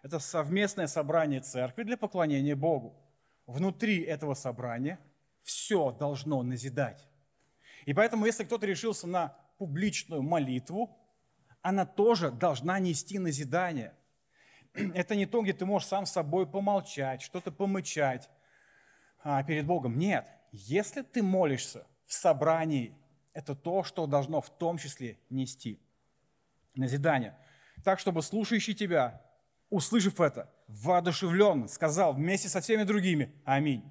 S2: Это совместное собрание церкви для поклонения Богу. Внутри этого собрания все должно назидать. И поэтому, если кто-то решился на публичную молитву, она тоже должна нести назидание. Это не то, где ты можешь сам с собой помолчать, что-то помычать, а, перед Богом. Нет, если ты молишься в собрании, это то, что должно в том числе нести назидание. Так, чтобы слушающий тебя, услышав это, воодушевленно сказал вместе со всеми другими «Аминь».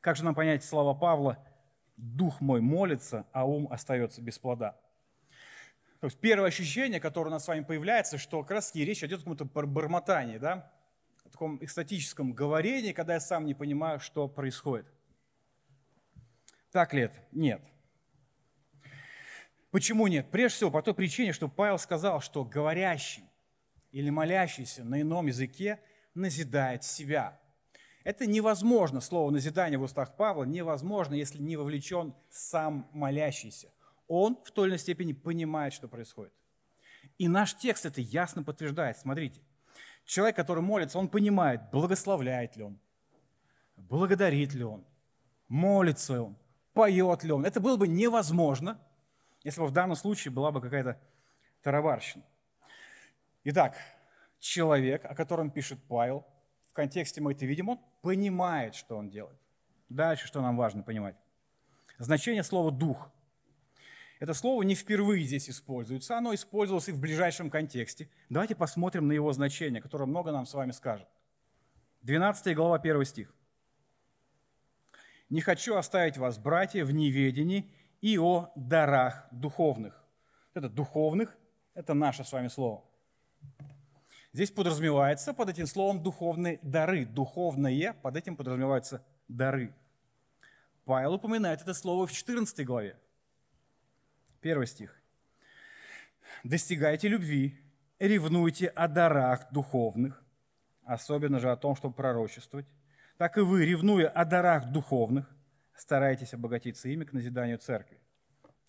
S2: Как же нам понять слова Павла «Дух мой молится, а ум остается без плода»? То есть первое ощущение, которое у нас с вами появляется, что как раз речь идет о каком-то бормотании, да? о таком экстатическом говорении, когда я сам не понимаю, что происходит. Так ли это? Нет. Почему нет? Прежде всего, по той причине, что Павел сказал, что говорящий или молящийся на ином языке назидает себя. Это невозможно, слово «назидание» в устах Павла невозможно, если не вовлечен сам молящийся. Он в той или иной степени понимает, что происходит. И наш текст это ясно подтверждает. Смотрите, человек, который молится, он понимает, благословляет ли он, благодарит ли он, молится ли он, поет ли он. Это было бы невозможно, если бы в данном случае была бы какая-то тарабарщина. Итак, человек, о котором пишет Павел, контексте мы это видим, он понимает, что он делает. Дальше, что нам важно понимать. Значение слова «дух». Это слово не впервые здесь используется, оно использовалось и в ближайшем контексте. Давайте посмотрим на его значение, которое много нам с вами скажет. 12 глава, 1 стих. «Не хочу оставить вас, братья, в неведении и о дарах духовных». Это духовных, это наше с вами слово. Здесь подразумевается под этим словом духовные дары. Духовное, под этим подразумеваются дары. Павел упоминает это слово в 14 главе. Первый стих. «Достигайте любви, ревнуйте о дарах духовных, особенно же о том, чтобы пророчествовать. Так и вы, ревнуя о дарах духовных, старайтесь обогатиться ими к назиданию церкви».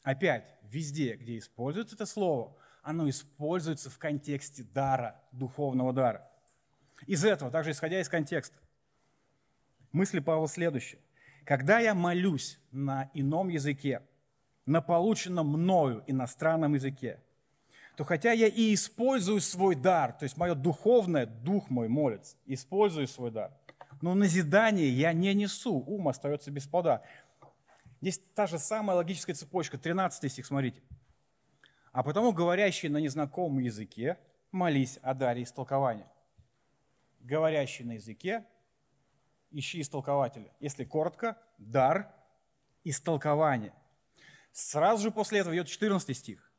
S2: Опять, везде, где используется это слово, оно используется в контексте дара, духовного дара. Из этого, также исходя из контекста, мысли Павла следующие. Когда я молюсь на ином языке, на полученном мною иностранном языке, то хотя я и использую свой дар, то есть мое духовное, дух мой молится, использую свой дар, но назидание я не несу, ум остается без плода. Здесь та же самая логическая цепочка, 13 стих, смотрите. А потому говорящий на незнакомом языке, молись о даре истолкования. Говорящий на языке, ищи истолкователя. Если коротко, дар истолкования. Сразу же после этого идет 14 стих.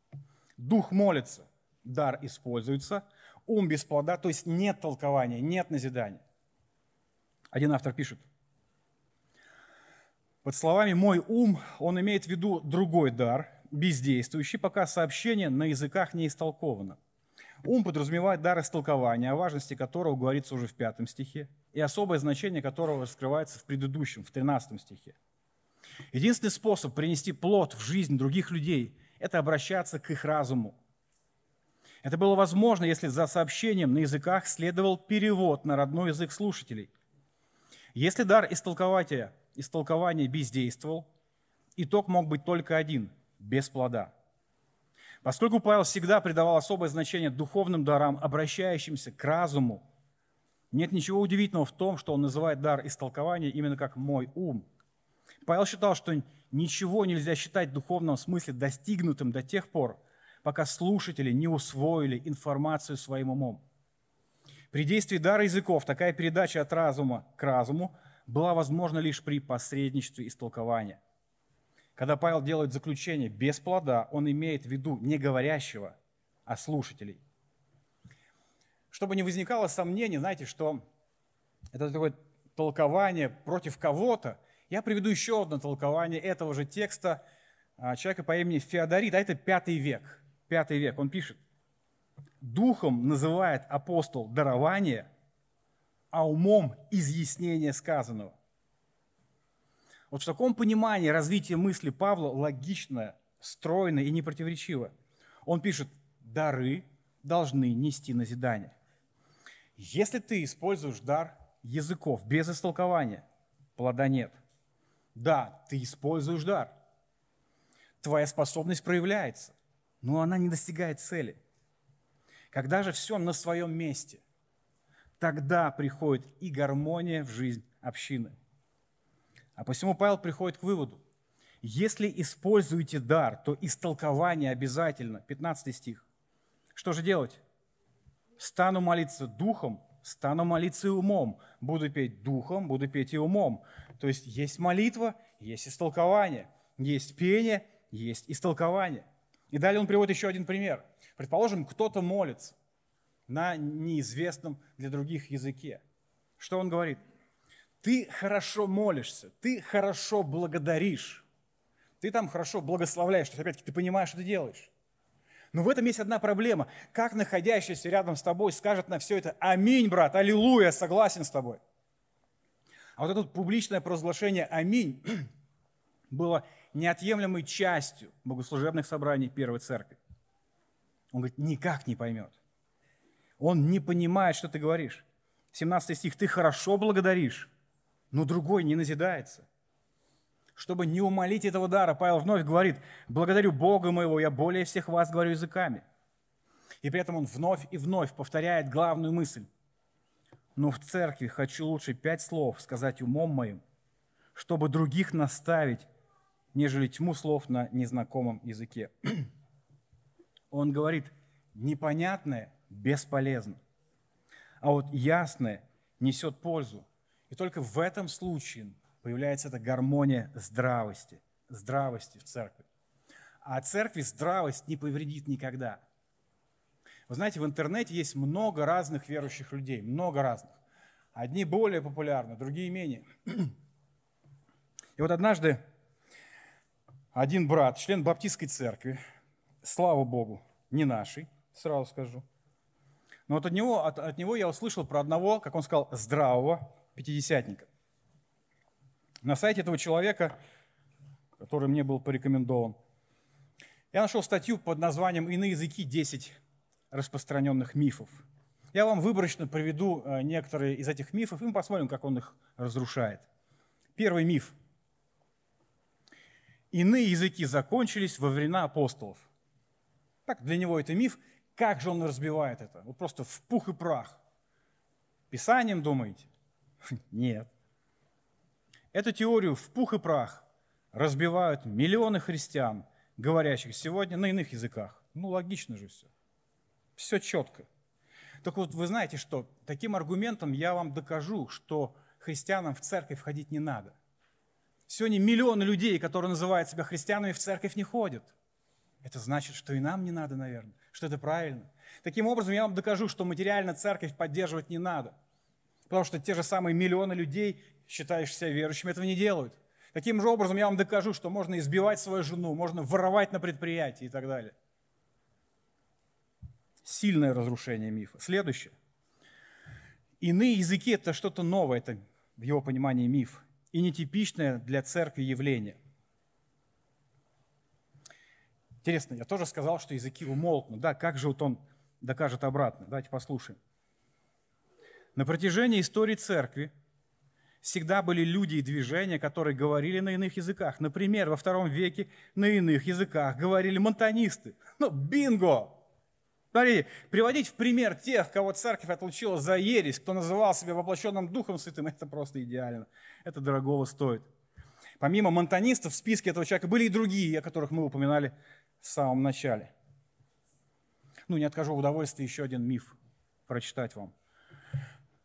S2: Дух молится, дар используется, ум без плода, то есть нет толкования, нет назидания. Один автор пишет, под словами «мой ум» он имеет в виду другой дар, бездействующий, пока сообщение на языках не истолковано. Ум подразумевает дар истолкования, о важности которого говорится уже в пятом стихе, и особое значение которого раскрывается в предыдущем, в тринадцатом стихе. Единственный способ принести плод в жизнь других людей – это обращаться к их разуму. Это было возможно, если за сообщением на языках следовал перевод на родной язык слушателей. Если дар истолкования, истолкования бездействовал, итог мог быть только один без плода. Поскольку Павел всегда придавал особое значение духовным дарам, обращающимся к разуму, нет ничего удивительного в том, что он называет дар истолкования именно как «мой ум». Павел считал, что ничего нельзя считать в духовном смысле достигнутым до тех пор, пока слушатели не усвоили информацию своим умом. При действии дара языков такая передача от разума к разуму была возможна лишь при посредничестве истолкования – когда Павел делает заключение без плода, он имеет в виду не говорящего, а слушателей. Чтобы не возникало сомнений, знаете, что это такое толкование против кого-то, я приведу еще одно толкование этого же текста а, человека по имени Феодорит, а это пятый век. Пятый век, он пишет. Духом называет апостол дарование, а умом изъяснение сказанного. Вот в таком понимании развитие мысли Павла логичное, стройное и непротиворечиво. Он пишет, дары должны нести назидание. Если ты используешь дар языков без истолкования, плода нет. Да, ты используешь дар. Твоя способность проявляется, но она не достигает цели. Когда же все на своем месте, Тогда приходит и гармония в жизнь общины. А посему Павел приходит к выводу, если используете дар, то истолкование обязательно. 15 стих. Что же делать? Стану молиться духом, стану молиться и умом. Буду петь духом, буду петь и умом. То есть есть молитва, есть истолкование. Есть пение, есть истолкование. И далее он приводит еще один пример. Предположим, кто-то молится на неизвестном для других языке. Что он говорит? Ты хорошо молишься, ты хорошо благодаришь, ты там хорошо благословляешь, то есть, опять-таки, ты понимаешь, что ты делаешь. Но в этом есть одна проблема. Как находящийся рядом с тобой скажет на все это «Аминь, брат, аллилуйя, согласен с тобой». А вот это публичное провозглашение «Аминь» было неотъемлемой частью богослужебных собраний Первой Церкви. Он говорит, никак не поймет. Он не понимает, что ты говоришь. 17 стих, ты хорошо благодаришь, но другой не назидается чтобы не умолить этого дара, Павел вновь говорит, благодарю Бога моего, я более всех вас говорю языками. И при этом он вновь и вновь повторяет главную мысль. Но в церкви хочу лучше пять слов сказать умом моим, чтобы других наставить, нежели тьму слов на незнакомом языке. Он говорит, непонятное бесполезно, а вот ясное несет пользу. И только в этом случае появляется эта гармония здравости, здравости в церкви. А церкви здравость не повредит никогда. Вы знаете, в интернете есть много разных верующих людей, много разных. Одни более популярны, другие менее. И вот однажды один брат, член баптистской церкви, слава Богу, не нашей, сразу скажу, но вот от него, от, от него я услышал про одного, как он сказал, здравого пятидесятника – на сайте этого человека, который мне был порекомендован, я нашел статью под названием «Иные языки. 10 распространенных мифов». Я вам выборочно приведу э, некоторые из этих мифов, и мы посмотрим, как он их разрушает. Первый миф. Иные языки закончились во времена апостолов. Так, для него это миф. Как же он разбивает это? Вот просто в пух и прах. Писанием думаете? Нет. Эту теорию в пух и прах разбивают миллионы христиан, говорящих сегодня на иных языках. Ну, логично же все. Все четко. Только вот вы знаете что, таким аргументом я вам докажу, что христианам в церковь входить не надо. Сегодня миллионы людей, которые называют себя христианами, в церковь не ходят. Это значит, что и нам не надо, наверное, что это правильно. Таким образом, я вам докажу, что материально церковь поддерживать не надо. Потому что те же самые миллионы людей считаешь себя верующим, этого не делают. Таким же образом я вам докажу, что можно избивать свою жену, можно воровать на предприятии и так далее. Сильное разрушение мифа. Следующее. Иные языки – это что-то новое, это в его понимании миф, и нетипичное для церкви явление. Интересно, я тоже сказал, что языки умолкнут. Да, как же вот он докажет обратно? Давайте послушаем. На протяжении истории церкви всегда были люди и движения, которые говорили на иных языках. Например, во втором веке на иных языках говорили монтанисты. Ну, бинго! Смотрите, приводить в пример тех, кого церковь отлучила за ересь, кто называл себя воплощенным Духом Святым, это просто идеально. Это дорогого стоит. Помимо монтанистов в списке этого человека были и другие, о которых мы упоминали в самом начале. Ну, не откажу в удовольствии еще один миф прочитать вам.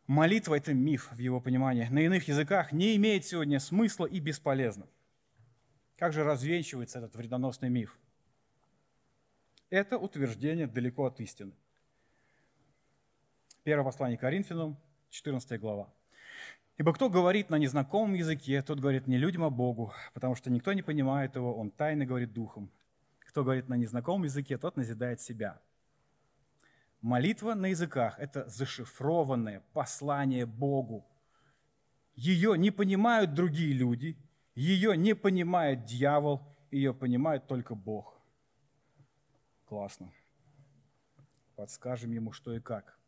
S2: Молитва – это миф в его понимании. На иных языках не имеет сегодня смысла и бесполезна. Как же развенчивается этот вредоносный миф? Это утверждение далеко от истины. Первое послание Коринфянам, 14 глава. «Ибо кто говорит на незнакомом языке, тот говорит не людям, а Богу, потому что никто не понимает его, он тайно говорит духом. Кто говорит на незнакомом языке, тот назидает себя». Молитва на языках – это зашифрованное послание Богу. Ее не понимают другие люди, ее не понимает дьявол, ее понимает только Бог. Классно. Подскажем ему, что и как.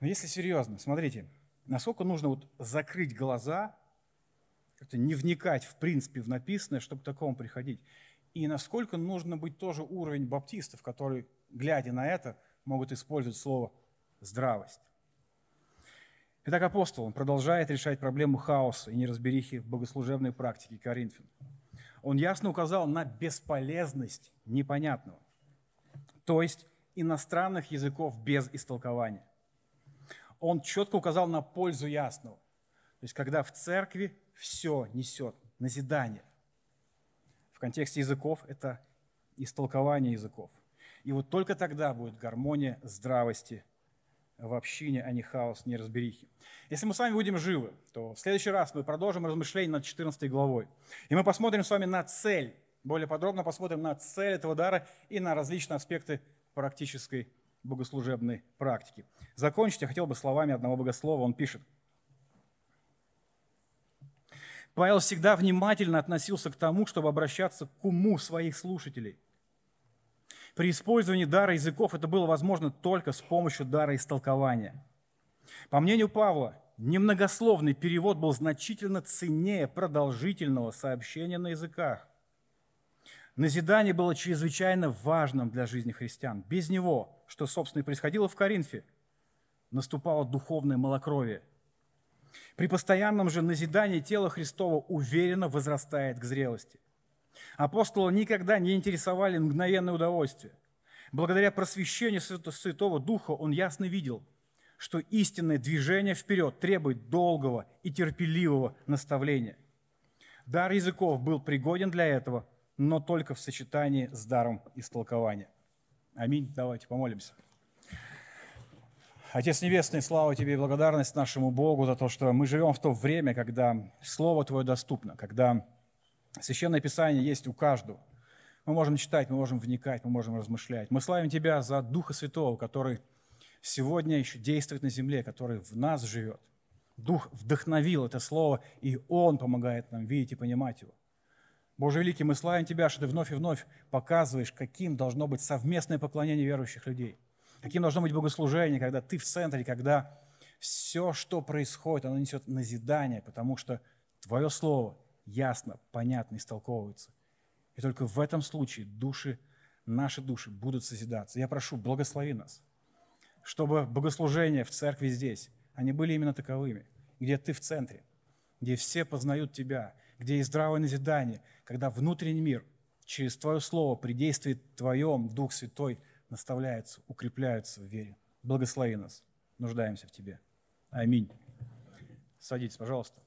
S2: Но если серьезно, смотрите, насколько нужно вот закрыть глаза, как-то не вникать в принципе в написанное, чтобы к такому приходить. И насколько нужно быть тоже уровень баптистов, которые глядя на это, могут использовать слово «здравость». Итак, апостол он продолжает решать проблему хаоса и неразберихи в богослужебной практике Коринфян. Он ясно указал на бесполезность непонятного, то есть иностранных языков без истолкования. Он четко указал на пользу ясного, то есть когда в церкви все несет назидание. В контексте языков это истолкование языков. И вот только тогда будет гармония здравости в общине, а не хаос, не разберихи. Если мы с вами будем живы, то в следующий раз мы продолжим размышления над 14 главой. И мы посмотрим с вами на цель, более подробно посмотрим на цель этого дара и на различные аспекты практической богослужебной практики. Закончить я хотел бы словами одного богослова. Он пишет. Павел всегда внимательно относился к тому, чтобы обращаться к уму своих слушателей – при использовании дара языков это было возможно только с помощью дара истолкования. По мнению Павла, немногословный перевод был значительно ценнее продолжительного сообщения на языках. Назидание было чрезвычайно важным для жизни христиан. Без него, что, собственно, и происходило в Коринфе, наступало духовное малокровие. При постоянном же назидании тело Христова уверенно возрастает к зрелости – Апостола никогда не интересовали мгновенное удовольствие. Благодаря просвещению Святого Духа он ясно видел, что истинное движение вперед требует долгого и терпеливого наставления. Дар языков был пригоден для этого, но только в сочетании с даром истолкования. Аминь. Давайте помолимся. Отец Небесный, слава Тебе и благодарность нашему Богу за то, что мы живем в то время, когда Слово Твое доступно, когда Священное Писание есть у каждого. Мы можем читать, мы можем вникать, мы можем размышлять. Мы славим Тебя за Духа Святого, который сегодня еще действует на земле, который в нас живет. Дух вдохновил это слово, и Он помогает нам видеть и понимать его. Боже Великий, мы славим Тебя, что Ты вновь и вновь показываешь, каким должно быть совместное поклонение верующих людей, каким должно быть богослужение, когда Ты в центре, когда все, что происходит, оно несет назидание, потому что Твое Слово – ясно, понятно истолковывается. И только в этом случае души, наши души будут созидаться. Я прошу, благослови нас, чтобы богослужения в церкви здесь, они были именно таковыми, где ты в центре, где все познают тебя, где есть здравое назидание, когда внутренний мир через Твое Слово при действии Твоем Дух Святой наставляется, укрепляется в вере. Благослови нас. Нуждаемся в Тебе. Аминь. Садитесь, пожалуйста.